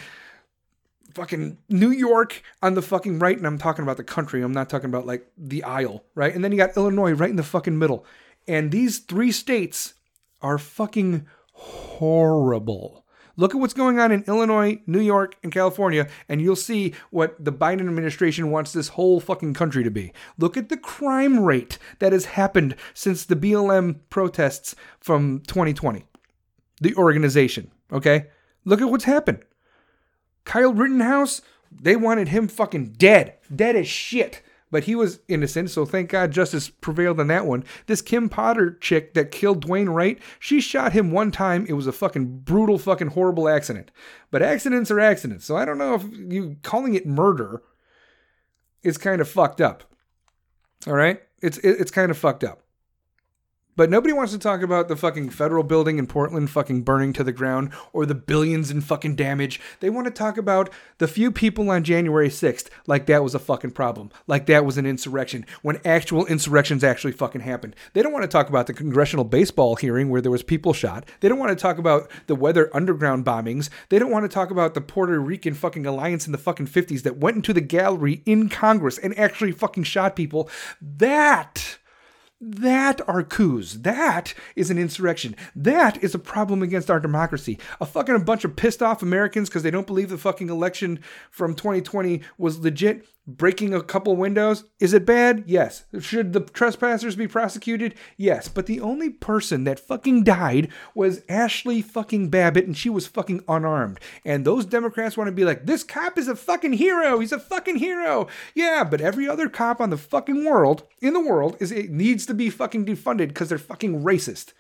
fucking New York on the fucking right, and I'm talking about the country. I'm not talking about like the aisle, right? And then you got Illinois right in the fucking middle. And these three states are fucking horrible. Look at what's going on in Illinois, New York, and California, and you'll see what the Biden administration wants this whole fucking country to be. Look at the crime rate that has happened since the BLM protests from 2020. The organization, okay? Look at what's happened. Kyle Rittenhouse, they wanted him fucking dead. Dead as shit. But he was innocent, so thank God justice prevailed on that one. This Kim Potter chick that killed Dwayne Wright, she shot him one time. It was a fucking brutal, fucking horrible accident. But accidents are accidents, so I don't know if you calling it murder is kind of fucked up. All right? It's it's kind of fucked up. But nobody wants to talk about the fucking federal building in Portland fucking burning to the ground or the billions in fucking damage. They want to talk about the few people on January 6th like that was a fucking problem, like that was an insurrection, when actual insurrections actually fucking happened. They don't want to talk about the congressional baseball hearing where there was people shot. They don't want to talk about the weather underground bombings. They don't want to talk about the Puerto Rican fucking alliance in the fucking 50s that went into the gallery in Congress and actually fucking shot people. That that are coups. That is an insurrection. That is a problem against our democracy. A fucking bunch of pissed off Americans because they don't believe the fucking election from 2020 was legit. Breaking a couple windows. Is it bad? Yes. Should the trespassers be prosecuted? Yes. But the only person that fucking died was Ashley fucking Babbitt and she was fucking unarmed. And those Democrats want to be like, this cop is a fucking hero. He's a fucking hero. Yeah, but every other cop on the fucking world, in the world, is it needs to be fucking defunded because they're fucking racist.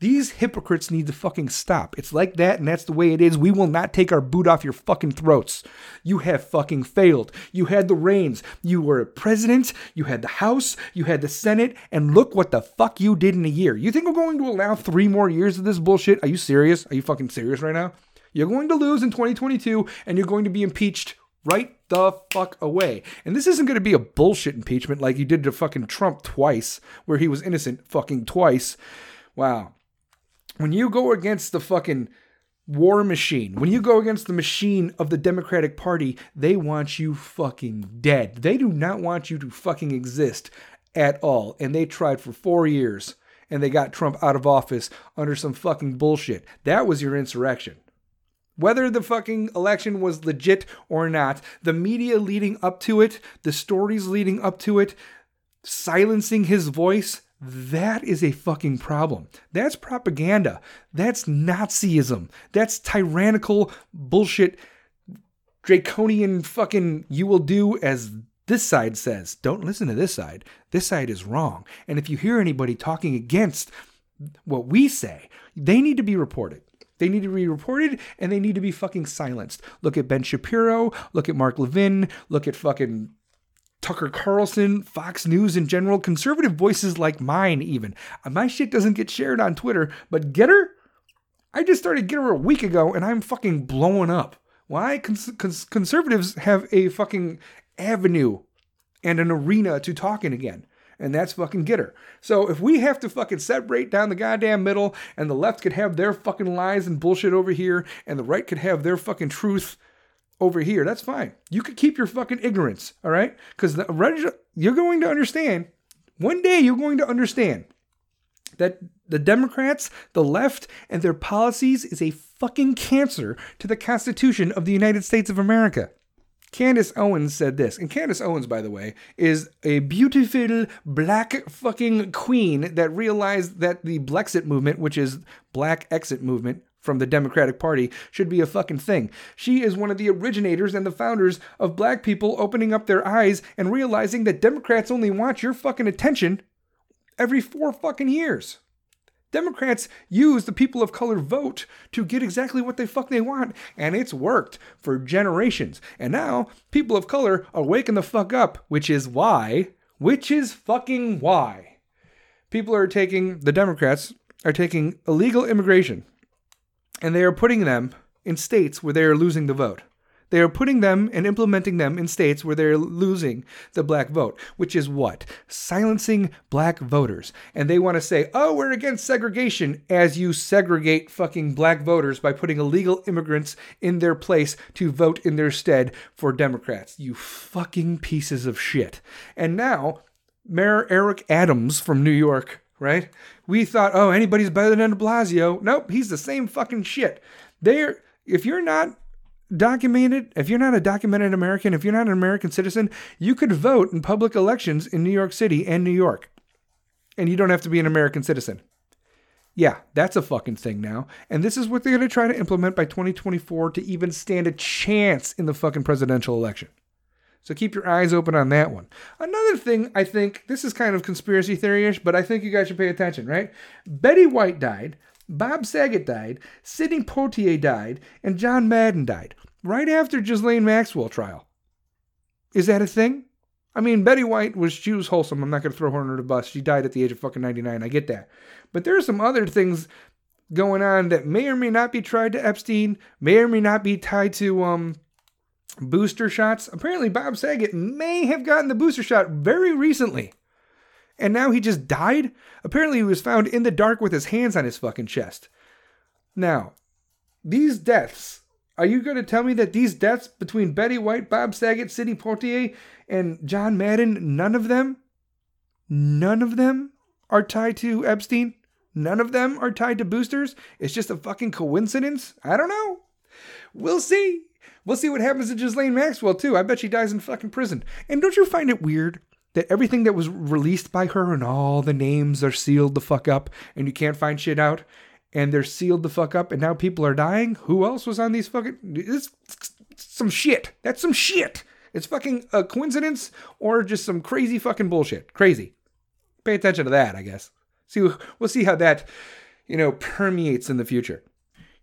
These hypocrites need to fucking stop. It's like that, and that's the way it is. We will not take our boot off your fucking throats. You have fucking failed. You had the reins. You were a president. You had the House. You had the Senate. And look what the fuck you did in a year. You think we're going to allow three more years of this bullshit? Are you serious? Are you fucking serious right now? You're going to lose in 2022, and you're going to be impeached right the fuck away. And this isn't going to be a bullshit impeachment like you did to fucking Trump twice, where he was innocent fucking twice. Wow when you go against the fucking war machine, when you go against the machine of the Democratic Party, they want you fucking dead. They do not want you to fucking exist at all. And they tried for four years and they got Trump out of office under some fucking bullshit. That was your insurrection. Whether the fucking election was legit or not, the media leading up to it, the stories leading up to it, silencing his voice, that is a fucking problem. That's propaganda. That's Nazism. That's tyrannical bullshit, draconian fucking you will do as this side says. Don't listen to this side. This side is wrong. And if you hear anybody talking against what we say, they need to be reported. They need to be reported and they need to be fucking silenced. Look at Ben Shapiro, look at Mark Levin, look at fucking Tucker Carlson, Fox News in general, conservative voices like mine, even. Uh, my shit doesn't get shared on Twitter, but Gettr, I just started Gettr a week ago and I'm fucking blowing up. Why? Cons- cons- conservatives have a fucking avenue and an arena to talk in again. And that's fucking Gettr. So if we have to fucking separate down the goddamn middle and the left could have their fucking lies and bullshit over here and the right could have their fucking truth over here. That's fine. You could keep your fucking ignorance, all right? Because you're going to understand. One day you're going to understand that the Democrats, the left, and their policies is a fucking cancer to the Constitution of the United States of America. Candace Owens said this, and Candace Owens, by the way, is a beautiful black fucking queen that realized that the Blexit movement, which is black exit movement, from the Democratic Party should be a fucking thing. She is one of the originators and the founders of black people opening up their eyes and realizing that Democrats only want your fucking attention every four fucking years. Democrats use the people of color vote to get exactly what they fuck they want, and it's worked for generations. And now people of color are waking the fuck up, which is why, which is fucking why. People are taking the Democrats are taking illegal immigration and they are putting them in states where they are losing the vote. They are putting them and implementing them in states where they're losing the black vote, which is what? Silencing black voters. And they want to say, oh, we're against segregation as you segregate fucking black voters by putting illegal immigrants in their place to vote in their stead for Democrats. You fucking pieces of shit. And now, Mayor Eric Adams from New York, right? We thought, oh, anybody's better than de Blasio. Nope, he's the same fucking shit. They're, if you're not documented, if you're not a documented American, if you're not an American citizen, you could vote in public elections in New York City and New York. And you don't have to be an American citizen. Yeah, that's a fucking thing now. And this is what they're going to try to implement by 2024 to even stand a chance in the fucking presidential election. So keep your eyes open on that one. Another thing, I think, this is kind of conspiracy theory ish, but I think you guys should pay attention, right? Betty White died, Bob Saget died, Sidney Poitier died, and John Madden died right after Ghislaine Maxwell trial. Is that a thing? I mean, Betty White was she was wholesome. I'm not going to throw her under the bus. She died at the age of fucking 99. I get that. But there are some other things going on that may or may not be tied to Epstein, may or may not be tied to um booster shots. Apparently, Bob Saget may have gotten the booster shot very recently. And now he just died? Apparently, he was found in the dark with his hands on his fucking chest. Now, these deaths, are you going to tell me that these deaths between Betty White, Bob Saget, Sidney Poitier, and John Madden, none of them, none of them are tied to Epstein? None of them are tied to boosters? It's just a fucking coincidence? I don't know. We'll see. We'll see what happens to Ghislaine Maxwell, too. I bet she dies in fucking prison. And don't you find it weird that everything that was released by her and all the names are sealed the fuck up and you can't find shit out? And they're sealed the fuck up and now people are dying? Who else was on these fucking. It's some shit. That's some shit. It's fucking a coincidence or just some crazy fucking bullshit. Crazy. Pay attention to that, I guess. See, we'll see how that, you know, permeates in the future.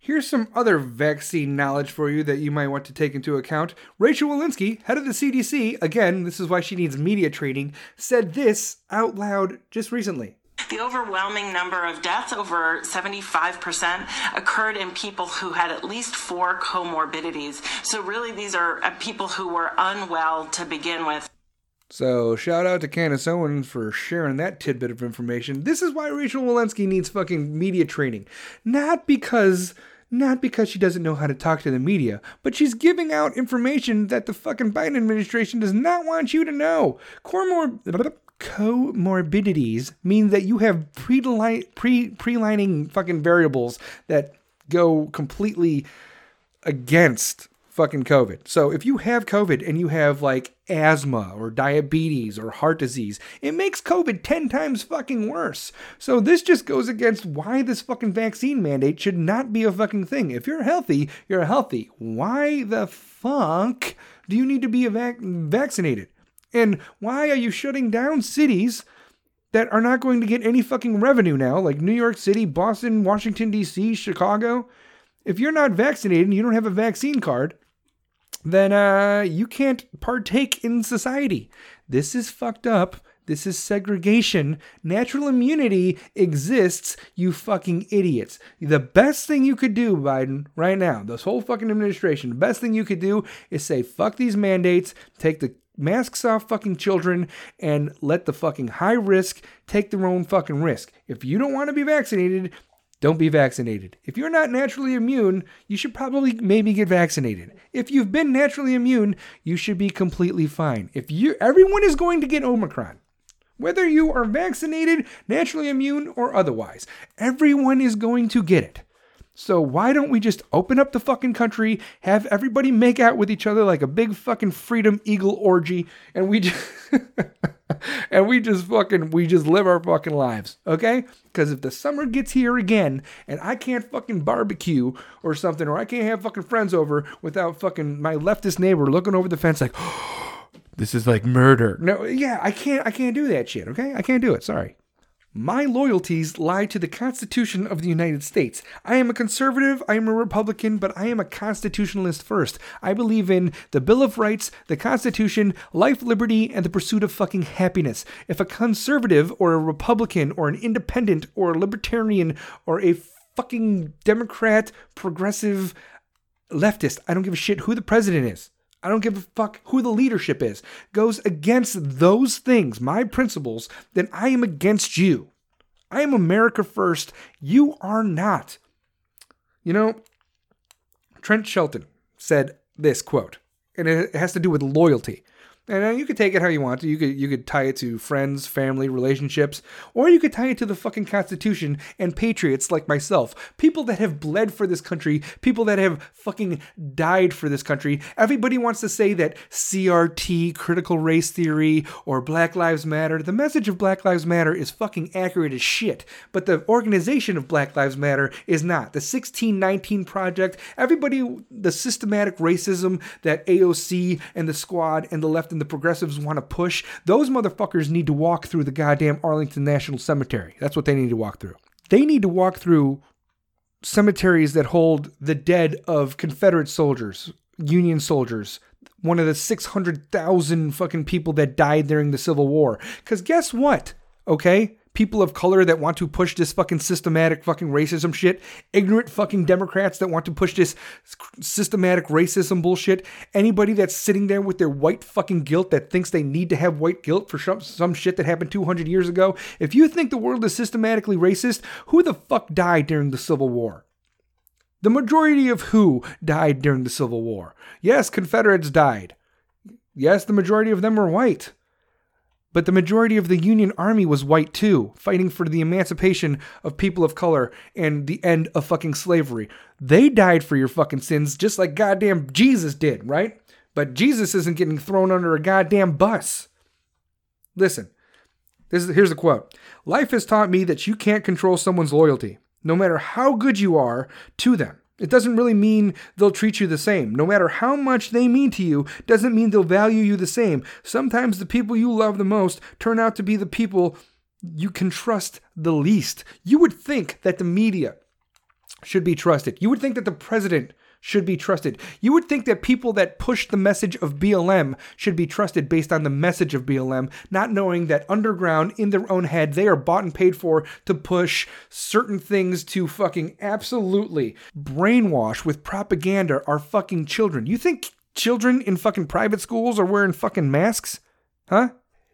Here's some other vaccine knowledge for you that you might want to take into account. Rachel Walensky, head of the CDC, again, this is why she needs media training, said this out loud just recently. The overwhelming number of deaths, over 75%, occurred in people who had at least four comorbidities. So, really, these are uh, people who were unwell to begin with. So, shout out to Candace Owens for sharing that tidbit of information. This is why Rachel Walensky needs fucking media training. Not because not because she doesn't know how to talk to the media, but she's giving out information that the fucking Biden administration does not want you to know. Comor- comorbidities mean that you have pre pre lining fucking variables that go completely against fucking COVID. So if you have COVID and you have like asthma or diabetes or heart disease, it makes COVID 10 times fucking worse. So this just goes against why this fucking vaccine mandate should not be a fucking thing. If you're healthy, you're healthy. Why the fuck do you need to be vac- vaccinated? And why are you shutting down cities that are not going to get any fucking revenue now, like New York City, Boston, Washington, D.C., Chicago? If you're not vaccinated and you don't have a vaccine card, then uh, you can't partake in society. This is fucked up. This is segregation. Natural immunity exists, you fucking idiots. The best thing you could do, Biden, right now, this whole fucking administration, the best thing you could do is say, fuck these mandates, take the masks off fucking children, and let the fucking high risk take their own fucking risk. If you don't want to be vaccinated, don't be vaccinated. If you're not naturally immune, you should probably maybe get vaccinated. If you've been naturally immune, you should be completely fine. If you everyone is going to get Omicron. Whether you are vaccinated, naturally immune or otherwise, everyone is going to get it. So why don't we just open up the fucking country, have everybody make out with each other like a big fucking freedom eagle orgy, and we just *laughs* and we just fucking we just live our fucking lives, okay? Because if the summer gets here again and I can't fucking barbecue or something, or I can't have fucking friends over without fucking my leftist neighbor looking over the fence like, *gasps* this is like murder. No, yeah, I can't I can't do that shit, okay? I can't do it. Sorry. My loyalties lie to the Constitution of the United States. I am a conservative, I am a Republican, but I am a constitutionalist first. I believe in the Bill of Rights, the Constitution, life, liberty, and the pursuit of fucking happiness. If a conservative or a Republican or an independent or a libertarian or a fucking Democrat, progressive, leftist, I don't give a shit who the president is. I don't give a fuck who the leadership is. Goes against those things, my principles, then I am against you. I am America first. You are not. You know, Trent Shelton said this quote, and it has to do with loyalty. And uh, you could take it how you want to. You could you could tie it to friends, family, relationships, or you could tie it to the fucking Constitution and patriots like myself. People that have bled for this country, people that have fucking died for this country. Everybody wants to say that CRT, critical race theory, or Black Lives Matter. The message of Black Lives Matter is fucking accurate as shit, but the organization of Black Lives Matter is not. The 1619 Project, everybody, the systematic racism that AOC and the squad and the left and the progressives want to push, those motherfuckers need to walk through the goddamn Arlington National Cemetery. That's what they need to walk through. They need to walk through cemeteries that hold the dead of Confederate soldiers, Union soldiers, one of the 600,000 fucking people that died during the Civil War. Because guess what? Okay? People of color that want to push this fucking systematic fucking racism shit, ignorant fucking Democrats that want to push this systematic racism bullshit, anybody that's sitting there with their white fucking guilt that thinks they need to have white guilt for some, some shit that happened 200 years ago, if you think the world is systematically racist, who the fuck died during the Civil War? The majority of who died during the Civil War? Yes, Confederates died. Yes, the majority of them were white. But the majority of the Union Army was white too, fighting for the emancipation of people of color and the end of fucking slavery. They died for your fucking sins just like goddamn Jesus did, right? But Jesus isn't getting thrown under a goddamn bus. Listen, this is, here's the quote Life has taught me that you can't control someone's loyalty, no matter how good you are to them. It doesn't really mean they'll treat you the same. No matter how much they mean to you, doesn't mean they'll value you the same. Sometimes the people you love the most turn out to be the people you can trust the least. You would think that the media should be trusted. You would think that the president should be trusted. You would think that people that push the message of BLM should be trusted based on the message of BLM, not knowing that underground in their own head they are bought and paid for to push certain things to fucking absolutely brainwash with propaganda our fucking children. You think children in fucking private schools are wearing fucking masks? Huh?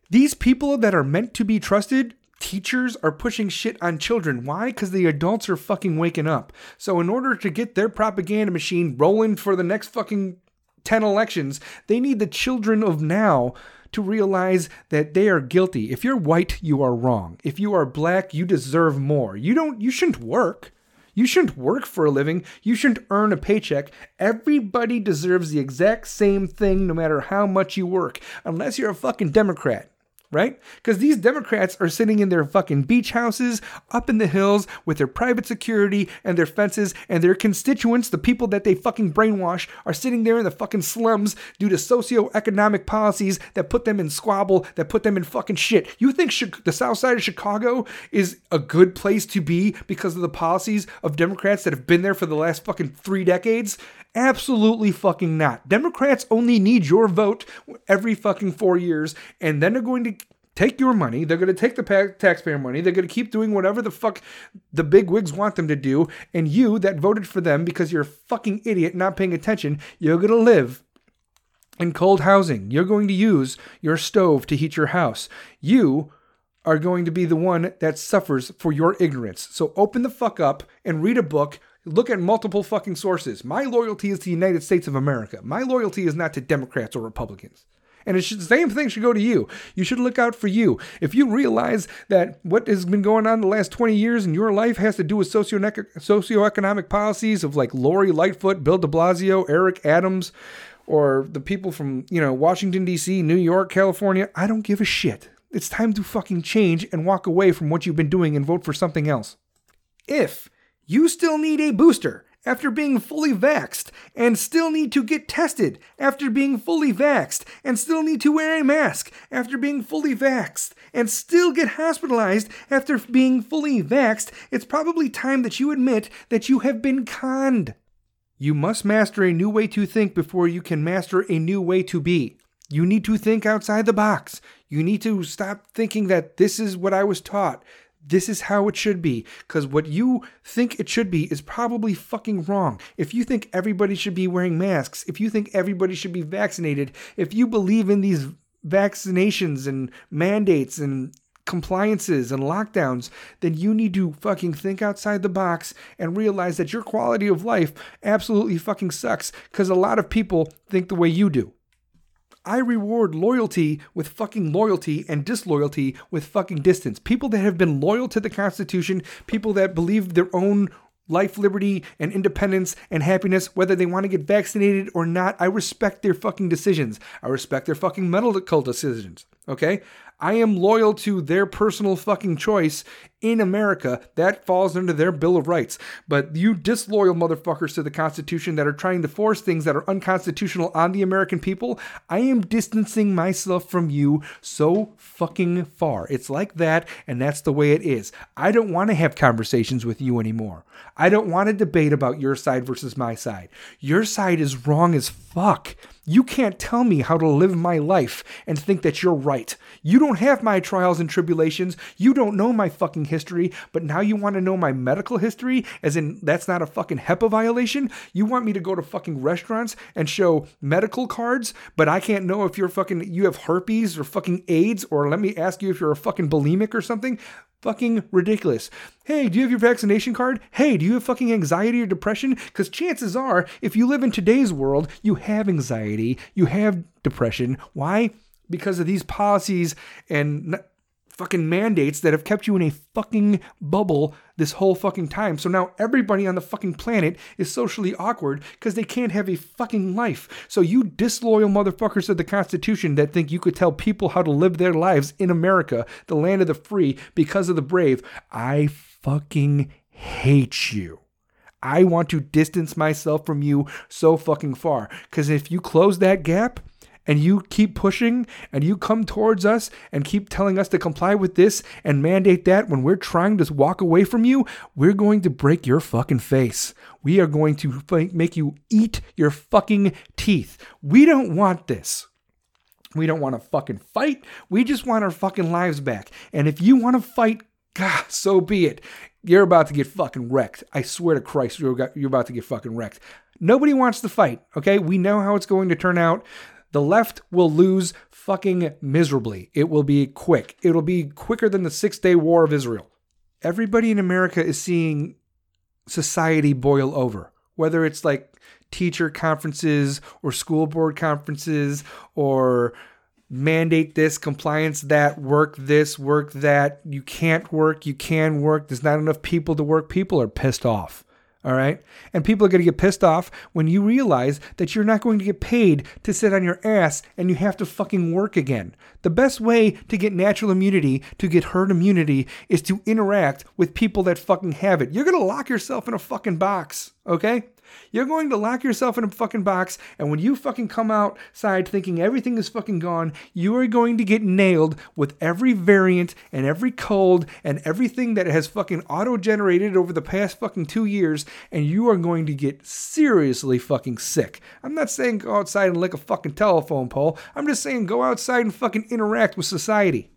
These people that are meant to be trusted teachers are pushing shit on children. Why? Because the adults are fucking waking up. So, in order to get their propaganda machine rolling for the next fucking 10 elections, they need the children of now to realize that they are guilty. If you're white, you are wrong. If you are black, you deserve more. You don't you shouldn't work. You shouldn't work for a living. You shouldn't earn a paycheck. Everybody deserves the exact same thing no matter how much you work, unless you're a fucking Democrat right? Because these Democrats are sitting in their fucking beach houses up in the hills with their private security and their fences, and their constituents, the people that they fucking brainwash, are sitting there in the fucking slums due to socioeconomic policies that put them in squabble, that put them in fucking shit. You think the south side of Chicago is a good place to be because of the policies of Democrats that have been there for the last fucking three decades? Absolutely fucking not. Democrats only need your vote every fucking four years, and then they're going to take your money. They're going to take the pa- taxpayer money. They're going to keep doing whatever the fuck the big wigs want them to do. And you that voted for them because you're a fucking idiot not paying attention, you're going to live in cold housing. You're going to use your stove to heat your house. You are going to be the one that suffers for your ignorance. So open the fuck up and read a book. Look at multiple fucking sources. My loyalty is to the United States of America. My loyalty is not to Democrats or Republicans. And it should, the same thing should go to you. You should look out for you. If you realize that what has been going on the last 20 years in your life has to do with socio- socioeconomic policies of like Lori Lightfoot, Bill de Blasio, Eric Adams, or the people from, you know, Washington, D.C., New York, California, I don't give a shit. It's time to fucking change and walk away from what you've been doing and vote for something else. If you still need a booster after being fully vaxxed and still need to get tested after being fully vaxxed and still need to wear a mask after being fully vaxxed and still get hospitalized after being fully vaxxed, it's probably time that you admit that you have been conned. You must master a new way to think before you can master a new way to be. You need to think outside the box. You need to stop thinking that this is what I was taught. This is how it should be. Because what you think it should be is probably fucking wrong. If you think everybody should be wearing masks, if you think everybody should be vaccinated, if you believe in these vaccinations and mandates and compliances and lockdowns, then you need to fucking think outside the box and realize that your quality of life absolutely fucking sucks because a lot of people think the way you do. I reward loyalty with fucking loyalty and disloyalty with fucking distance. People that have been loyal to the Constitution, people that believe their own life, liberty, and independence and happiness, whether they want to get vaccinated or not, I respect their fucking decisions. I respect their fucking medical decisions. Okay? I am loyal to their personal fucking choice in America. That falls under their Bill of Rights. But you disloyal motherfuckers to the Constitution that are trying to force things that are unconstitutional on the American people, I am distancing myself from you so fucking far. It's like that, and that's the way it is. I don't want to have conversations with you anymore. I don't want to debate about your side versus my side. Your side is wrong as fuck. You can't tell me how to live my life and think that you're right. You don't have my trials and tribulations. You don't know my fucking history, but now you want to know my medical history, as in that's not a fucking HIPAA violation? You want me to go to fucking restaurants and show medical cards, but I can't know if you're fucking, you have herpes or fucking AIDS, or let me ask you if you're a fucking bulimic or something? Fucking ridiculous. Hey, do you have your vaccination card? Hey, do you have fucking anxiety or depression? Because chances are, if you live in today's world, you have anxiety, you have depression. Why? Because of these policies and fucking mandates that have kept you in a fucking bubble this whole fucking time. So now everybody on the fucking planet is socially awkward because they can't have a fucking life. So you disloyal motherfuckers of the Constitution that think you could tell people how to live their lives in America, the land of the free, because of the brave, I fucking hate you. I want to distance myself from you so fucking far. Because if you close that gap, and you keep pushing and you come towards us and keep telling us to comply with this and mandate that when we're trying to walk away from you, we're going to break your fucking face. We are going to make you eat your fucking teeth. We don't want this. We don't want to fucking fight. We just want our fucking lives back. And if you want to fight, God, so be it. You're about to get fucking wrecked. I swear to Christ, you're, you're about to get fucking wrecked. Nobody wants to fight, okay? We know how it's going to turn out. The left will lose fucking miserably. It will be quick. It'll be quicker than the Six Day War of Israel. Everybody in America is seeing society boil over, whether it's like teacher conferences or school board conferences or mandate this, compliance that, work this, work that. You can't work, you can work. There's not enough people to work. People are pissed off. All right. And people are going to get pissed off when you realize that you're not going to get paid to sit on your ass and you have to fucking work again. The best way to get natural immunity, to get herd immunity, is to interact with people that fucking have it. You're going to lock yourself in a fucking box. Okay. You're going to lock yourself in a fucking box, and when you fucking come outside thinking everything is fucking gone, you are going to get nailed with every variant and every cold and everything that has fucking auto generated over the past fucking two years, and you are going to get seriously fucking sick. I'm not saying go outside and lick a fucking telephone pole, I'm just saying go outside and fucking interact with society.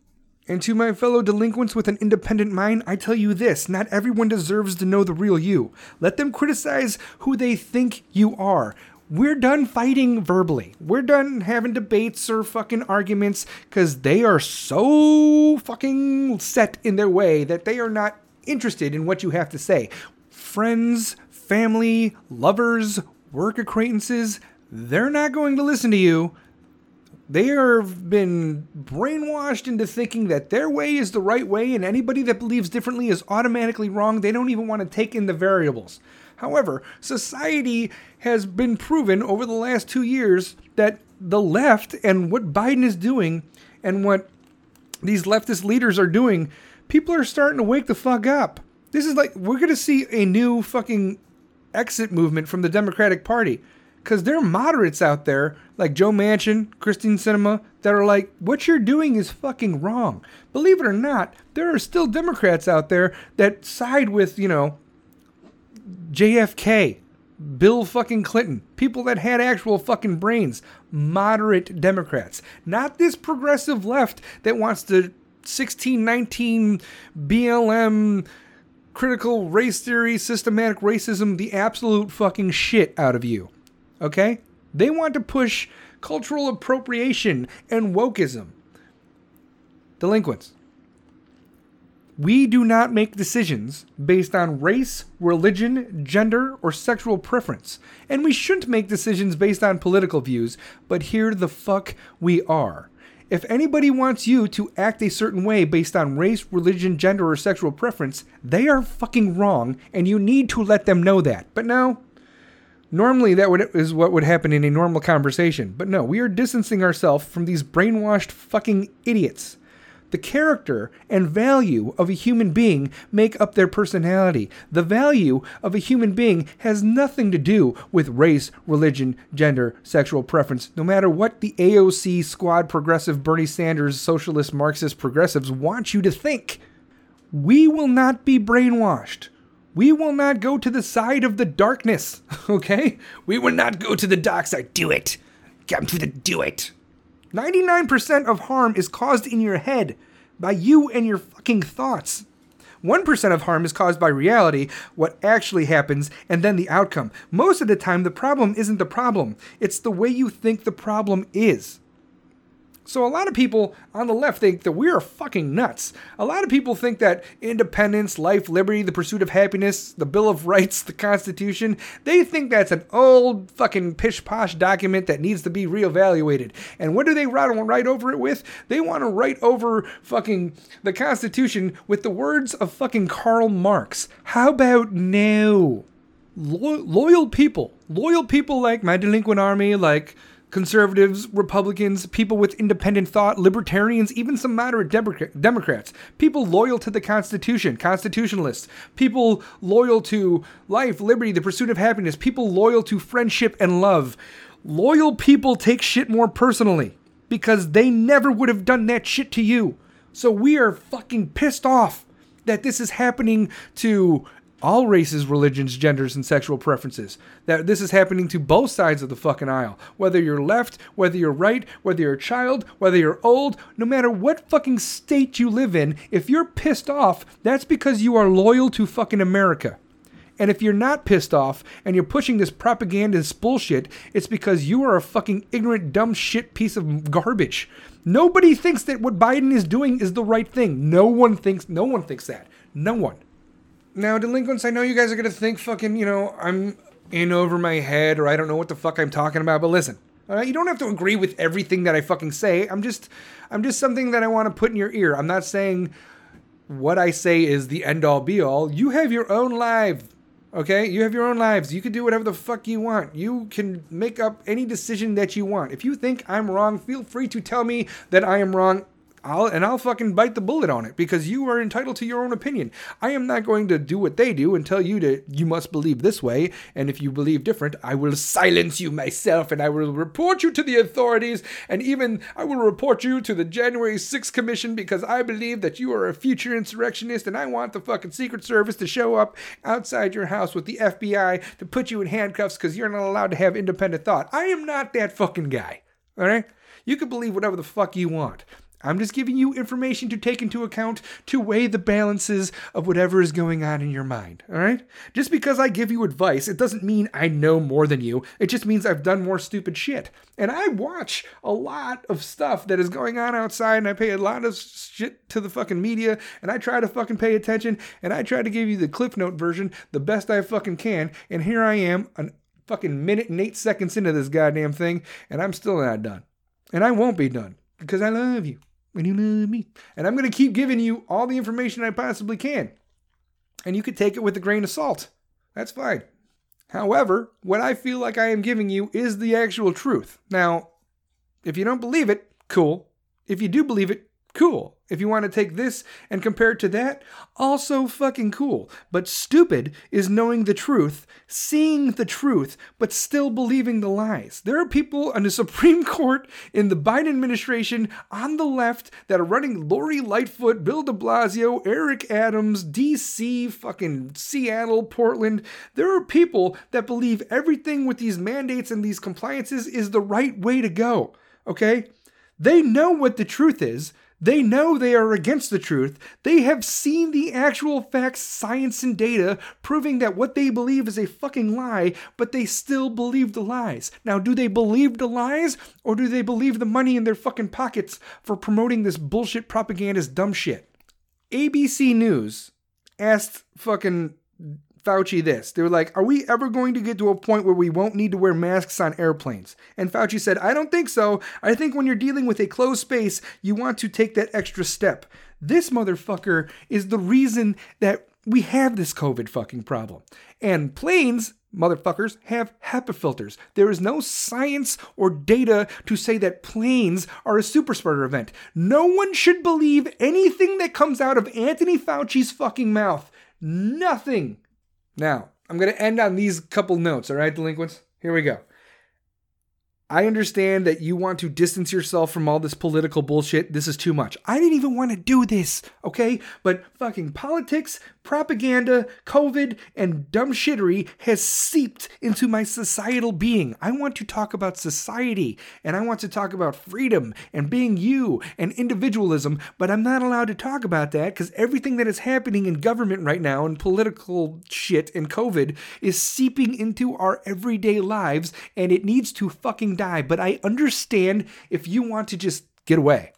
And to my fellow delinquents with an independent mind, I tell you this not everyone deserves to know the real you. Let them criticize who they think you are. We're done fighting verbally. We're done having debates or fucking arguments because they are so fucking set in their way that they are not interested in what you have to say. Friends, family, lovers, work acquaintances, they're not going to listen to you. They have been brainwashed into thinking that their way is the right way, and anybody that believes differently is automatically wrong. They don't even want to take in the variables. However, society has been proven over the last two years that the left and what Biden is doing and what these leftist leaders are doing, people are starting to wake the fuck up. This is like, we're going to see a new fucking exit movement from the Democratic Party because there are moderates out there like Joe Manchin, Christine Sinema that are like, what you're doing is fucking wrong. Believe it or not, there are still Democrats out there that side with, you know, JFK, Bill fucking Clinton, people that had actual fucking brains, moderate Democrats, not this progressive left that wants to 1619 BLM critical race theory, systematic racism, the absolute fucking shit out of you. Okay? They want to push cultural appropriation and wokeism. Delinquents. We do not make decisions based on race, religion, gender, or sexual preference. And we shouldn't make decisions based on political views, but here the fuck we are. If anybody wants you to act a certain way based on race, religion, gender, or sexual preference, they are fucking wrong, and you need to let them know that. But no, normally that would, is what would happen in a normal conversation. But no, we are distancing ourselves from these brainwashed fucking idiots. The character and value of a human being make up their personality. The value of a human being has nothing to do with race, religion, gender, sexual preference, no matter what the AOC squad progressive Bernie Sanders socialist Marxist progressives want you to think. We will not be brainwashed. We will not go to the side of the darkness, *laughs* okay? We will not go to the dark side. Do it. Come to the do it. 99% of harm is caused in your head by you and your fucking thoughts. 1% of harm is caused by reality, what actually happens, and then the outcome. Most of the time, the problem isn't the problem, it's the way you think the problem is. So a lot of people on the left think that we are fucking nuts. A lot of people think that independence, life, liberty, the pursuit of happiness, the Bill of Rights, the Constitution, they think that's an old fucking pish posh document that needs to be reevaluated. And what do they write, write over it with? They want to write over fucking the Constitution with the words of fucking Karl Marx. How about no? Lo- loyal people, loyal people like my delinquent army, like conservatives, Republicans, people with independent thought, libertarians, even some moderate Democrats, people loyal to the Constitution, constitutionalists, people loyal to life, liberty, the pursuit of happiness, people loyal to friendship and love. Loyal people take shit more personally because they never would have done that shit to you. So we are fucking pissed off that this is happening to all races, religions, genders, and sexual preferences. That this is happening to both sides of the fucking aisle. Whether you're left, whether you're right, whether you're a child, whether you're old, no matter what fucking state you live in, if you're pissed off, that's because you are loyal to fucking America. And if you're not pissed off and you're pushing this propaganda this bullshit, it's because you are a fucking ignorant, dumb shit piece of garbage. Nobody thinks that what Biden is doing is the right thing. No one thinks no one thinks that. No one. Now, delinquents, I know you guys are gonna think fucking, you know, I'm in over my head or I don't know what the fuck I'm talking about, but listen. All right, you don't have to agree with everything that I fucking say. I'm just I'm just something that I want to put in your ear. I'm not saying what I say is the end all be all. You have your own life. Okay? You have your own lives. You can do whatever the fuck you want. You can make up any decision that you want. If you think I'm wrong, feel free to tell me that I am wrong I'll and I'll fucking bite the bullet on it because you are entitled to your own opinion. I am not going to do what they do and tell you to you must believe this way, and if you believe different, I will silence you myself and I will report you to the authorities and even I will report you to the January 6th commission because I believe that you are a future insurrectionist and I want the fucking Secret Service to show up outside your house with the FBI to put you in handcuffs cuz you're not allowed to have independent thought. I am not that fucking guy. All right? You can believe whatever the fuck you want. I'm just giving you information to take into account to weigh the balances of whatever is going on in your mind, all right? Just because I give you advice, it doesn't mean I know more than you. It just means I've done more stupid shit. And I watch a lot of stuff that is going on outside and I pay a lot of shit to the fucking media and I try to fucking pay attention and I try to give you the Cliff Note version the best I fucking can. And here I am, a fucking minute and eight seconds into this goddamn thing, and I'm still not done. And I won't be done because I love you and you love me. And I'm going to keep giving you all the information I possibly can. And you could take it with a grain of salt. That's fine. However, what I feel like I am giving you is the actual truth. Now, if you don't believe it, cool. If you do believe it, cool. If you want to take this and compare it to that, also fucking cool. But stupid is knowing the truth, seeing the truth, but still believing the lies. There are people on the *laughs* Supreme Court in the Biden administration on the left that are running Lori Lightfoot, Bill de Blasio, Eric Adams, DC, fucking Seattle, Portland. There are people that believe everything with these mandates and these compliances is the right way to go. Okay? They know what the truth is. They know they are against the truth. They have seen the actual facts, science, and data proving that what they believe is a fucking lie, but they still believe the lies. Now, do they believe the lies or do they believe the money in their fucking pockets for promoting this bullshit propagandist dumb shit? ABC News asked fucking Fauci this. They were like, Are we ever going to get to a point where we won't need to wear masks on airplanes? And Fauci said, I don't think so. I think when you're dealing with a closed space, you want to take that extra step. This motherfucker is the reason that we have this COVID fucking problem. And planes, motherfuckers, have HEPA filters. There is no science or data to say that planes are a super spreader event. No one should believe anything that comes out of Anthony Fauci's fucking mouth. Nothing. Now, I'm going to end on these couple notes, all right, delinquents? Here we go. I understand that you want to distance yourself from all this political bullshit. This is too much. I didn't even want to do this, okay? But fucking politics, propaganda, COVID, and dumb shittery has seeped into my societal being. I want to talk about society and I want to talk about freedom and being you and individualism, but I'm not allowed to talk about that because everything that is happening in government right now and political shit and COVID is seeping into our everyday lives and it needs to fucking die. But I understand if you want to just get away.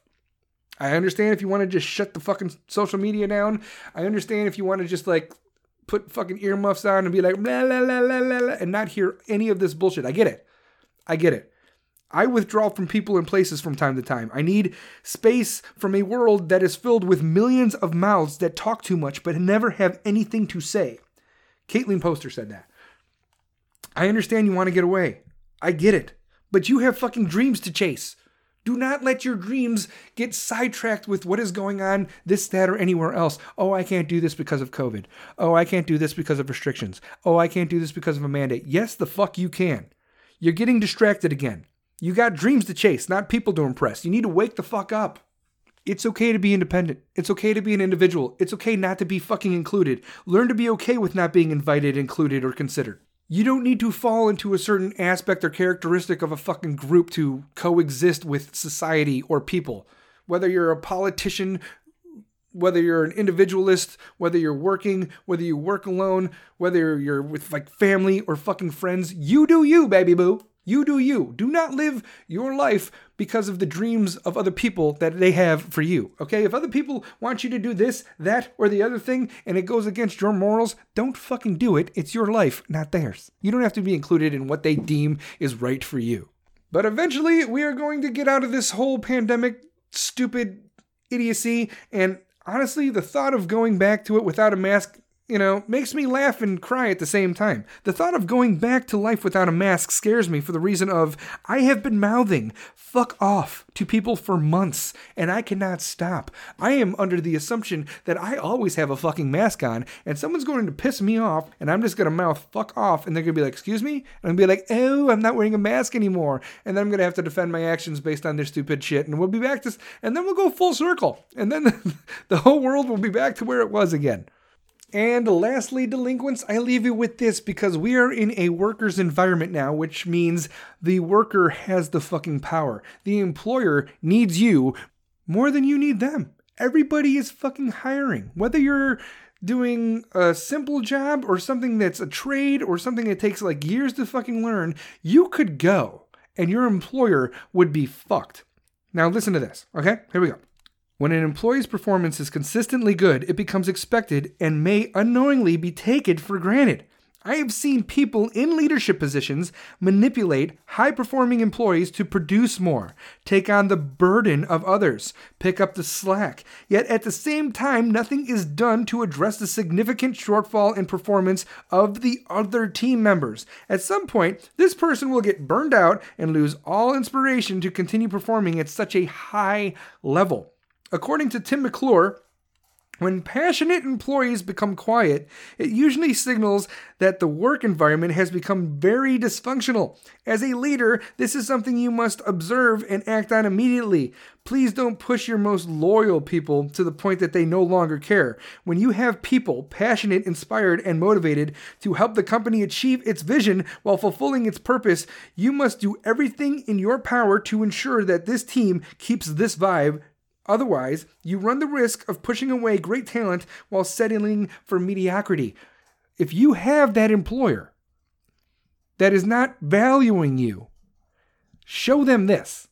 I understand if you want to just shut the fucking social media down. I understand if you want to just like put fucking earmuffs on and be like blah, blah, blah, blah, blah, blah, and not hear any of this bullshit. I get it. I get it. I withdraw from people and places from time to time. I need space from a world that is filled with millions of mouths that talk too much but never have anything to say. Caitlin Poster said that. I understand you want to get away. I get it. But you have fucking dreams to chase. Do not let your dreams get sidetracked with what is going on this, that, or anywhere else. Oh, I can't do this because of COVID. Oh, I can't do this because of restrictions. Oh, I can't do this because of a mandate. Yes, the fuck you can. You're getting distracted again. You got dreams to chase, not people to impress. You need to wake the fuck up. It's okay to be independent. It's okay to be an individual. It's okay not to be fucking included. Learn to be okay with not being invited, included, or considered. You don't need to fall into a certain aspect or characteristic of a fucking group to coexist with society or people. Whether you're a politician, whether you're an individualist, whether you're working, whether you work alone, whether you're with like family or fucking friends, you do you, baby boo. You do you. Do not live your life because of the dreams of other people that they have for you. Okay? If other people want you to do this, that, or the other thing, and it goes against your morals, don't fucking do it. It's your life, not theirs. You don't have to be included in what they deem is right for you. But eventually, we are going to get out of this whole pandemic stupid idiocy. And honestly, the thought of going back to it without a mask you know, makes me laugh and cry at the same time. The thought of going back to life without a mask scares me for the reason of I have been mouthing fuck off to people for months and I cannot stop. I am under the assumption that I always have a fucking mask on and someone's going to piss me off and I'm just going to mouth fuck off and they're going to be like, excuse me? And I'm going to be like, oh, I'm not wearing a mask anymore. And then I'm going to have to defend my actions based on their stupid shit and we'll be back to, and then we'll go full circle. And then *laughs* the whole world will be back to where it was again. And lastly, delinquents, I leave you with this because we are in a worker's environment now, which means the worker has the fucking power. The employer needs you more than you need them. Everybody is fucking hiring. Whether you're doing a simple job or something that's a trade or something that takes like years to fucking learn, you could go and your employer would be fucked. Now, listen to this, okay? Here we go. When an employee's performance is consistently good, it becomes expected and may unknowingly be taken for granted. I have seen people in leadership positions manipulate high performing employees to produce more, take on the burden of others, pick up the slack. Yet at the same time, nothing is done to address the significant shortfall in performance of the other team members. At some point, this person will get burned out and lose all inspiration to continue performing at such a high level. According to Tim McClure, when passionate employees become quiet, it usually signals that the work environment has become very dysfunctional. As a leader, this is something you must observe and act on immediately. Please don't push your most loyal people to the point that they no longer care. When you have people passionate, inspired, and motivated to help the company achieve its vision while fulfilling its purpose, you must do everything in your power to ensure that this team keeps this vibe Otherwise, you run the risk of pushing away great talent while settling for mediocrity. If you have that employer that is not valuing you, show them this.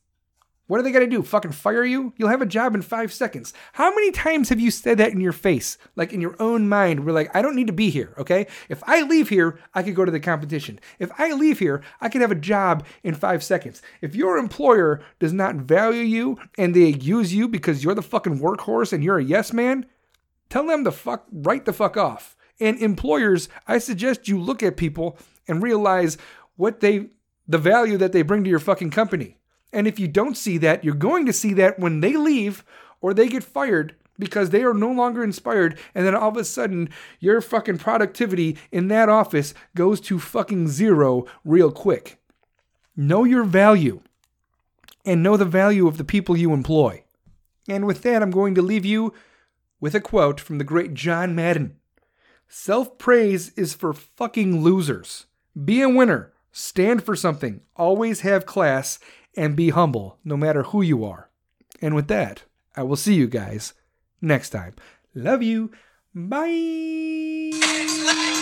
What are they to do? Fucking fire you? You'll have a job in five seconds. How many times have you said that in your face? Like in your own mind, we're like, I don't need to be here, okay? If I leave here, I could go to the competition. If I leave here, I could have a job in five seconds. If your employer does not value you and they use you because you're the fucking workhorse and you're a yes man, tell them to fuck, right the fuck off. And employers, I suggest you look at people and realize what they, the value that they bring to your fucking company. And if you don't see that, you're going to see that when they leave or they get fired because they are no longer inspired. And then all of a sudden, your fucking productivity in that office goes to fucking zero real quick. Know your value and know the value of the people you employ. And with that, I'm going to leave you with a quote from the great John Madden Self praise is for fucking losers. Be a winner. Stand for something. Always have class and be humble no matter who you are. And with that, I will see you guys next time. Love you. Bye. *laughs*